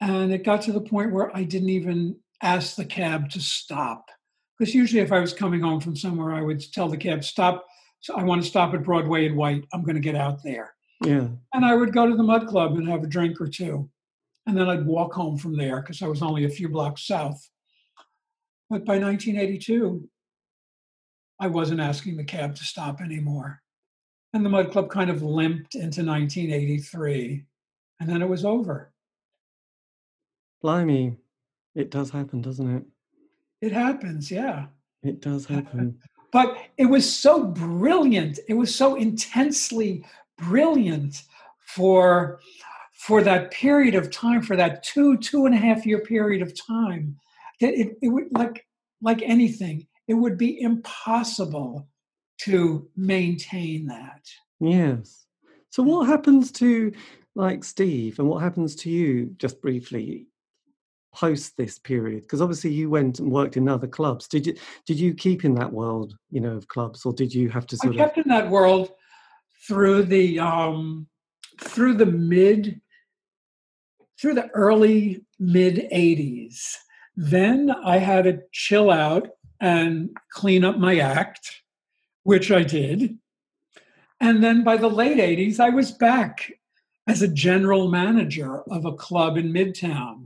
And it got to the point where I didn't even ask the cab to stop. Because usually, if I was coming home from somewhere, I would tell the cab, stop. So I want to stop at Broadway and White. I'm going to get out there. Yeah. And I would go to the Mud Club and have a drink or two. And then I'd walk home from there because I was only a few blocks south. But by 1982, I wasn't asking the cab to stop anymore. And the Mud Club kind of limped into 1983, and then it was over. Blimey, it does happen, doesn't it? It happens, yeah. It does happen. but it was so brilliant. It was so intensely brilliant for for that period of time, for that two, two and a half year period of time, that it, it would like like anything, it would be impossible to maintain that. Yes. So what happens to like Steve and what happens to you just briefly post this period? Because obviously you went and worked in other clubs. Did you did you keep in that world you know of clubs or did you have to sort I kept of in that world through the um through the mid through the early mid 80s then I had to chill out and clean up my act which I did. And then by the late 80s I was back as a general manager of a club in Midtown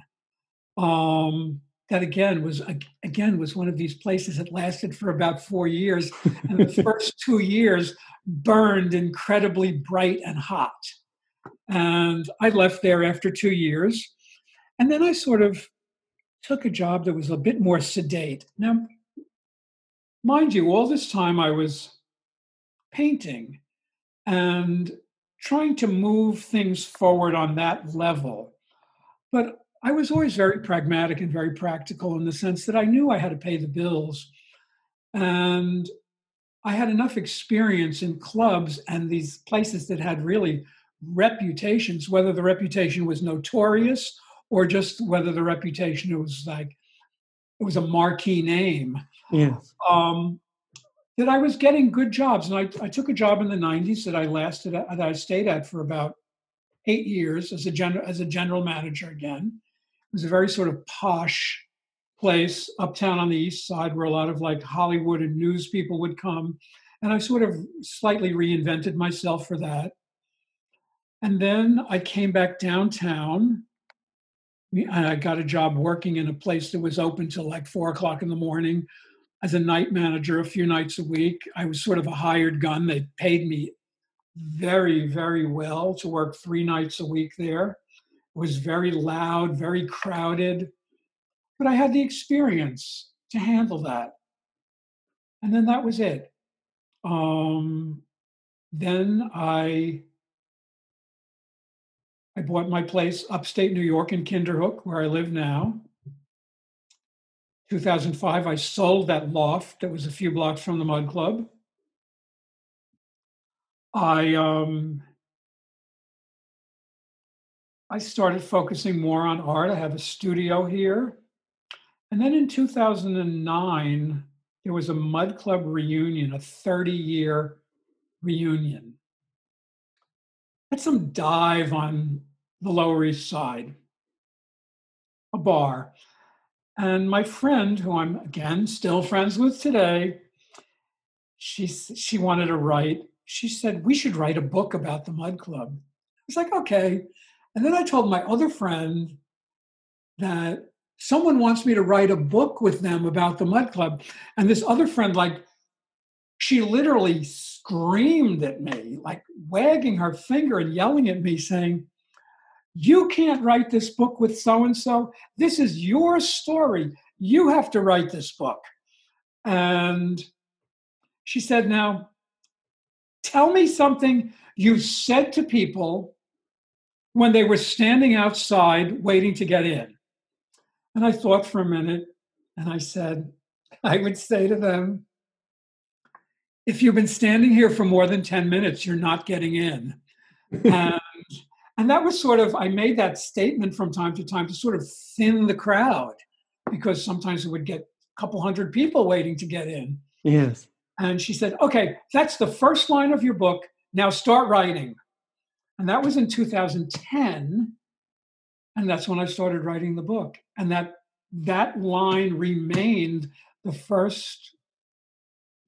um, that again was again was one of these places that lasted for about four years and the first two years burned incredibly bright and hot. And i left there after two years and then i sort of took a job that was a bit more sedate. Now mind you all this time i was painting and trying to move things forward on that level but I was always very pragmatic and very practical in the sense that I knew I had to pay the bills. And I had enough experience in clubs and these places that had really reputations, whether the reputation was notorious or just whether the reputation was like it was a marquee name. Yes. Um, that I was getting good jobs, and I, I took a job in the '90s that I lasted that I stayed at for about eight years as a general as a general manager again, was a very sort of posh place uptown on the east side where a lot of like Hollywood and news people would come. And I sort of slightly reinvented myself for that. And then I came back downtown and I got a job working in a place that was open till like four o'clock in the morning as a night manager a few nights a week. I was sort of a hired gun. They paid me very, very well to work three nights a week there was very loud, very crowded, but I had the experience to handle that. And then that was it. Um, then I I bought my place upstate New York in Kinderhook, where I live now. 2005, I sold that loft that was a few blocks from the Mud Club. I um, I started focusing more on art. I have a studio here. And then in 2009, there was a Mud Club reunion, a 30 year reunion. Had some dive on the Lower East Side, a bar. And my friend, who I'm again still friends with today, she, she wanted to write. She said, We should write a book about the Mud Club. I was like, Okay. And then I told my other friend that someone wants me to write a book with them about the Mud Club. And this other friend, like, she literally screamed at me, like wagging her finger and yelling at me, saying, You can't write this book with so and so. This is your story. You have to write this book. And she said, Now, tell me something you've said to people when they were standing outside waiting to get in. And I thought for a minute and I said, I would say to them, if you've been standing here for more than 10 minutes, you're not getting in. and, and that was sort of, I made that statement from time to time to sort of thin the crowd because sometimes it would get a couple hundred people waiting to get in. Yes. And she said, okay, that's the first line of your book. Now start writing. And that was in 2010. And that's when I started writing the book. And that that line remained the first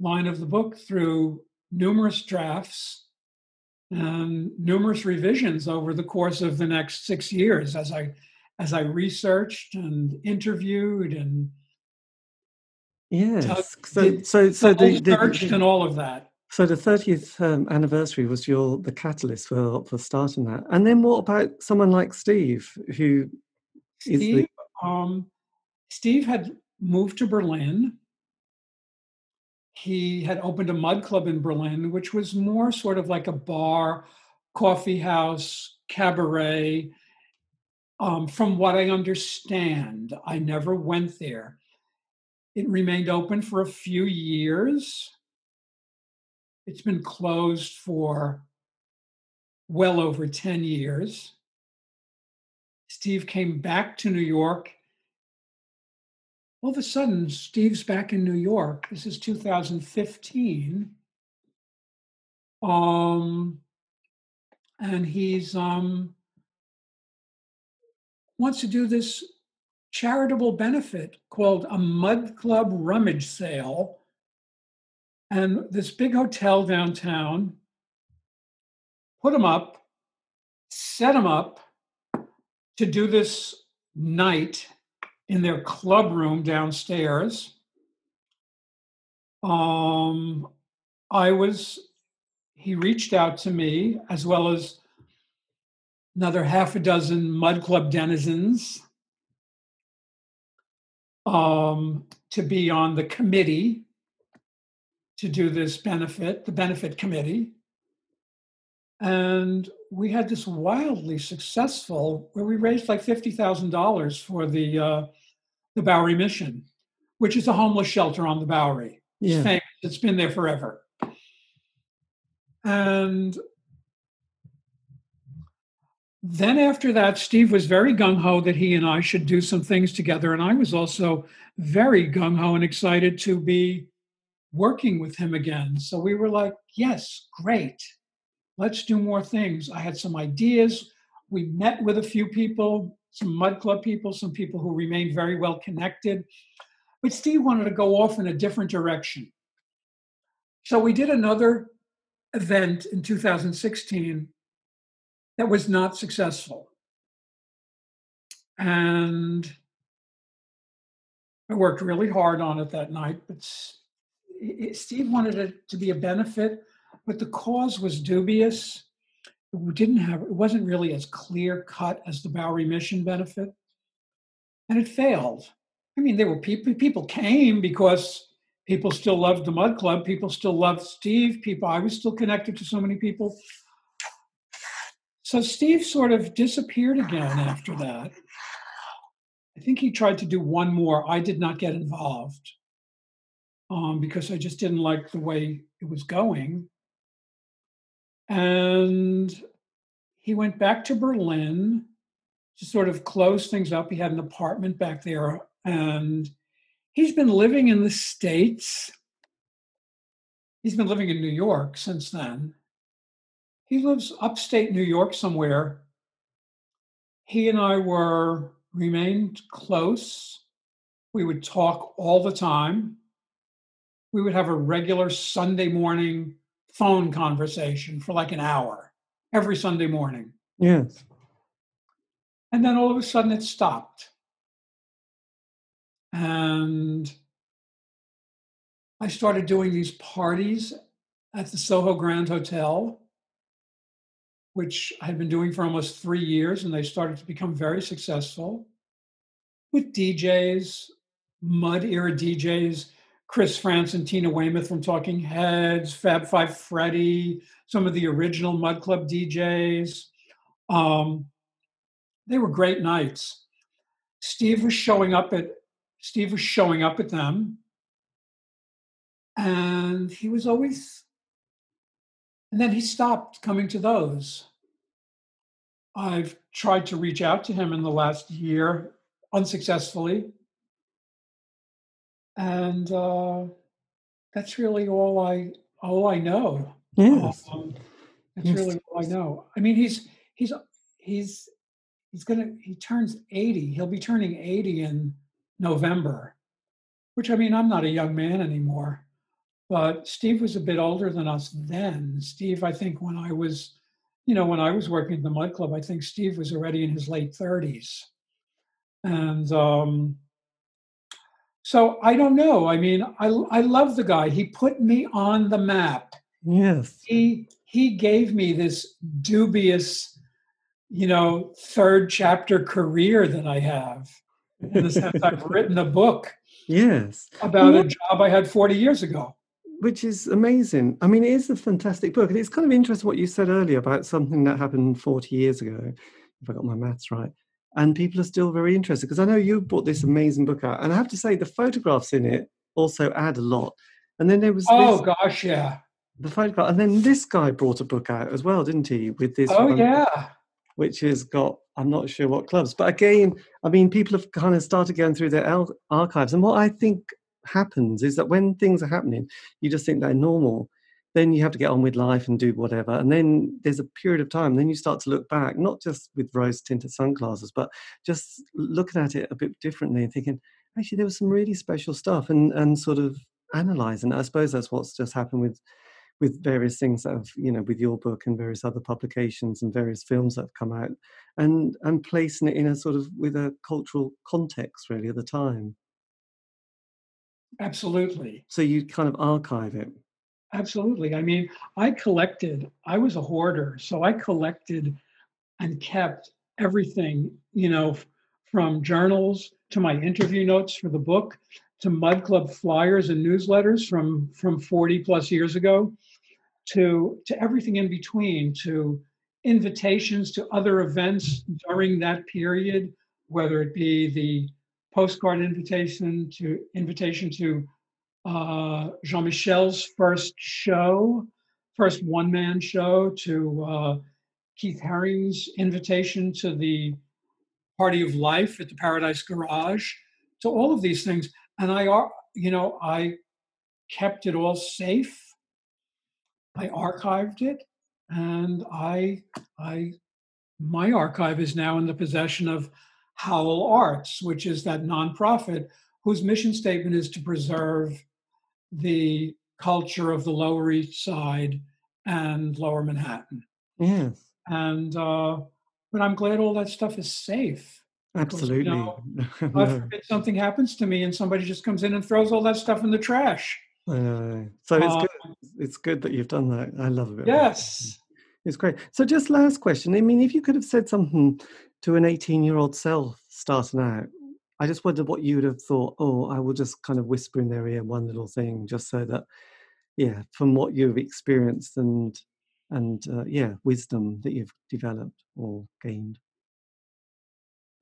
line of the book through numerous drafts and numerous revisions over the course of the next six years as I as I researched and interviewed and yes, so so so the, the, the, and all of that. So the 30th um, anniversary was your the catalyst for for starting that. And then what about someone like Steve, who Steve, the... um, Steve had moved to Berlin. He had opened a mud club in Berlin, which was more sort of like a bar, coffee house, cabaret. Um, from what I understand, I never went there. It remained open for a few years It's been closed for well over 10 years. Steve came back to New York. All of a sudden, Steve's back in New York. This is 2015. Um, and he's um, wants to do this charitable benefit called a Mud Club rummage sale. And this big hotel downtown put him up, set him up to do this night in their club room downstairs. Um, I was, he reached out to me as well as another half a dozen Mud Club denizens um, to be on the committee to do this benefit, the benefit committee. And we had this wildly successful, where we raised like $50,000 for the, uh, the Bowery Mission, which is a homeless shelter on the Bowery. It's Yeah. famous, it's been there forever. And then after that, Steve was very gung ho that he and I should do some things together. And I was also very gung ho and excited to be working with him again. So we were like, yes, great. Let's do more things. I had some ideas. We met with a few people, some Mud Club people, some people who remained very well connected. But Steve wanted to go off in a different direction. So we did another event in 2016 that was not successful. And I worked really hard on it that night, but Steve wanted it to be a benefit, but the cause was dubious. It didn't have, it wasn't really as clear cut as the Bowery Mission benefit. And it failed. I mean, there were people, people came because people still loved the Mud Club, people still loved Steve, people, I was still connected to so many people. So Steve sort of disappeared again after that. I think he tried to do one more. I did not get involved um, because I just didn't like the way it was going. And he went back to Berlin to sort of close things up. He had an apartment back there, and he's been living in the States. He's been living in New York since then. He lives upstate New York somewhere. He and I were remained close. We would talk all the time. We would have a regular Sunday morning phone conversation for like an hour every Sunday morning. Yes. And then all of a sudden it stopped. And I started doing these parties at the Soho Grand Hotel, which I had been doing for almost three years, and they started to become very successful with DJs, mud era DJs, Chris Frantz and Tina Weymouth from Talking Heads, Fab Five Freddy, some of the original Mud Club DJs. Um, they were great nights. Steve was showing up at Steve was showing up at them, and he was always. And then he stopped coming to those. I've tried to reach out to him in the last year unsuccessfully, and uh, that's really all I all I know. Yes. Um, that's Yes. really all I know. I mean, he's he's he's he's gonna he turns 80. He'll be turning 80 in November, which I mean, I'm not a young man anymore. But Steve was a bit older than us then. Steve, I think when I was, you know, when I was working at the Mud Club, I think Steve was already in his late 30s. And um, so I don't know. I mean, I I love the guy. He put me on the map Yes. he he gave me this dubious you know third chapter career that i have in the sense i've written a book Yes. about a job i had 40 years ago Which is amazing. I mean, it is a fantastic book. And it's kind of interesting what you said earlier about something that happened 40 years ago, if I got my maths right. And people are still very interested because I know you brought this amazing book out. And I have to say, the photographs in it also add a lot. And then there was oh this, gosh yeah the photograph. And then this guy brought a book out as well, didn't he? With this. Oh, one, yeah. Which has got, I'm not sure what clubs, but again, I mean, people have kind of started going through their archives. And what I think happens is that when things are happening, you just think they're normal. Then you have to get on with life and do whatever. And then there's a period of time. Then you start to look back, not just with rose tinted sunglasses, but just looking at it a bit differently and thinking, actually, there was some really special stuff and, and sort of analyzing. I suppose that's what's just happened with with various things that have you know with your book and various other publications and various films that have come out and and placing it in a sort of with a cultural context really at the time absolutely so you kind of archive it absolutely. I mean i collected i was a hoarder so i collected and kept everything you know from journals to my interview notes for the book to Mud Club flyers and newsletters from from 40 plus years ago to to everything in between to invitations to other events during that period whether it be the postcard invitation to invitation to uh, Jean-Michel's first show, first one-man show, to uh, Keith Haring's invitation to the Party of Life at the Paradise Garage, to all of these things, and I are you know I kept it all safe. I archived it, and I, I, my archive is now in the possession of Howl Arts, which is that nonprofit whose mission statement is to preserve the culture of the Lower East Side and Lower Manhattan. Yes. And uh, but I'm glad all that stuff is safe. Absolutely. You know, no. something happens to me and somebody just comes in and throws all that stuff in the trash. Uh, so it's uh, good. It's good that you've done that. I love it. Yes, it's great. So, just last question. I mean, if you could have said something to an 18-year-old self starting out, I just wondered what you would have thought. Oh, I will just kind of whisper in their ear one little thing, just so that, yeah, from what you've experienced and and uh, yeah, wisdom that you've developed or gained.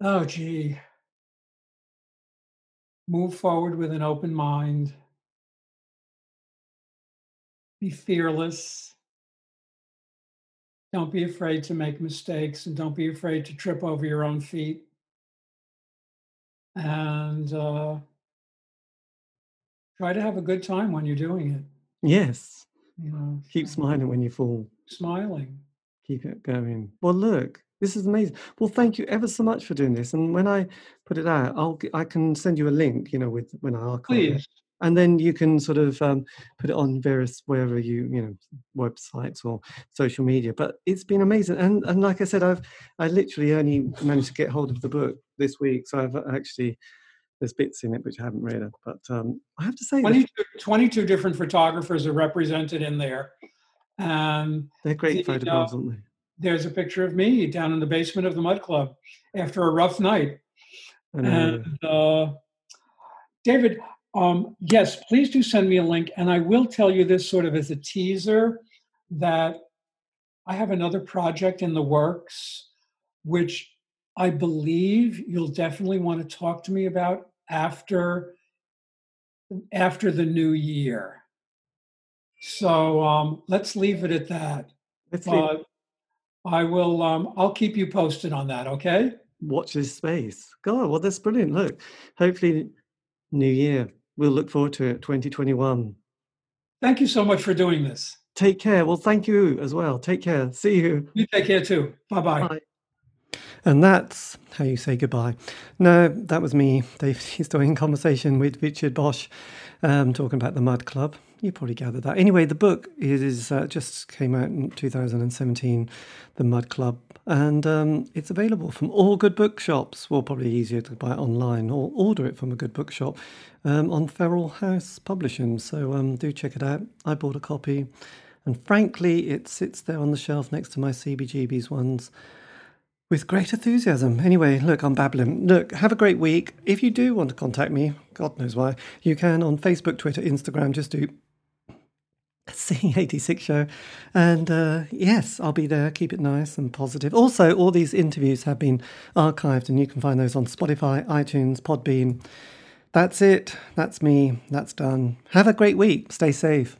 Oh, gee. Move forward with an open mind be fearless. Don't be afraid to make mistakes and don't be afraid to trip over your own feet. And uh, try to have a good time when you're doing it. Yes. You know, keep smiling when you fall. Smiling. Keep it going. Well, look, this is amazing. Well, thank you ever so much for doing this. And when I put it out, I'll I can send you a link. You know, with when I archive. Please. It and then you can sort of um, put it on various wherever you you know websites or social media but it's been amazing. And and like i said i've i literally only managed to get hold of the book this week so i've actually there's bits in it which i haven't read but um, i have to say 22, 22, different photographers are represented in there. Um, they're great the, photographs uh, aren't they? there's a picture of me down in the basement of the mud club after a rough night. And uh, david um, yes, please do send me a link. And I will tell you this sort of as a teaser that I have another project in the works, which I believe you'll definitely want to talk to me about after after the new year. So um, let's leave it at that. Uh, I will. Um, I'll keep you posted on that. Okay. Watch this space. God, well, that's brilliant. Look, hopefully, new year we'll look forward to it 2021 thank you so much for doing this. Take care. Well thank you as well. Take care. See you. You take care too. Bye-bye. bye and that's how you say goodbye. No, that was me, Dave. Doing conversation with Richard Boch, um, talking about the Mud Club. You probably gathered that. Anyway, the book is uh, just came out in 2017, The Mud Club, and um, it's available from all good bookshops. Well, probably easier to buy it online or order it from a good bookshop um, on Feral House Publishing. So um, do check it out. I bought a copy, and frankly, it sits there on the shelf next to my CBGB's ones with great enthusiasm. Anyway, look, I'm babbling. Look, have a great week. If you do want to contact me, God knows why, you can on Facebook, Twitter, Instagram. Just do C86 show. And uh, yes, I'll be there. Keep it nice and positive. Also, all these interviews have been archived and you can find those on Spotify, iTunes, Podbean. That's it. That's me. That's done. Have a great week. Stay safe.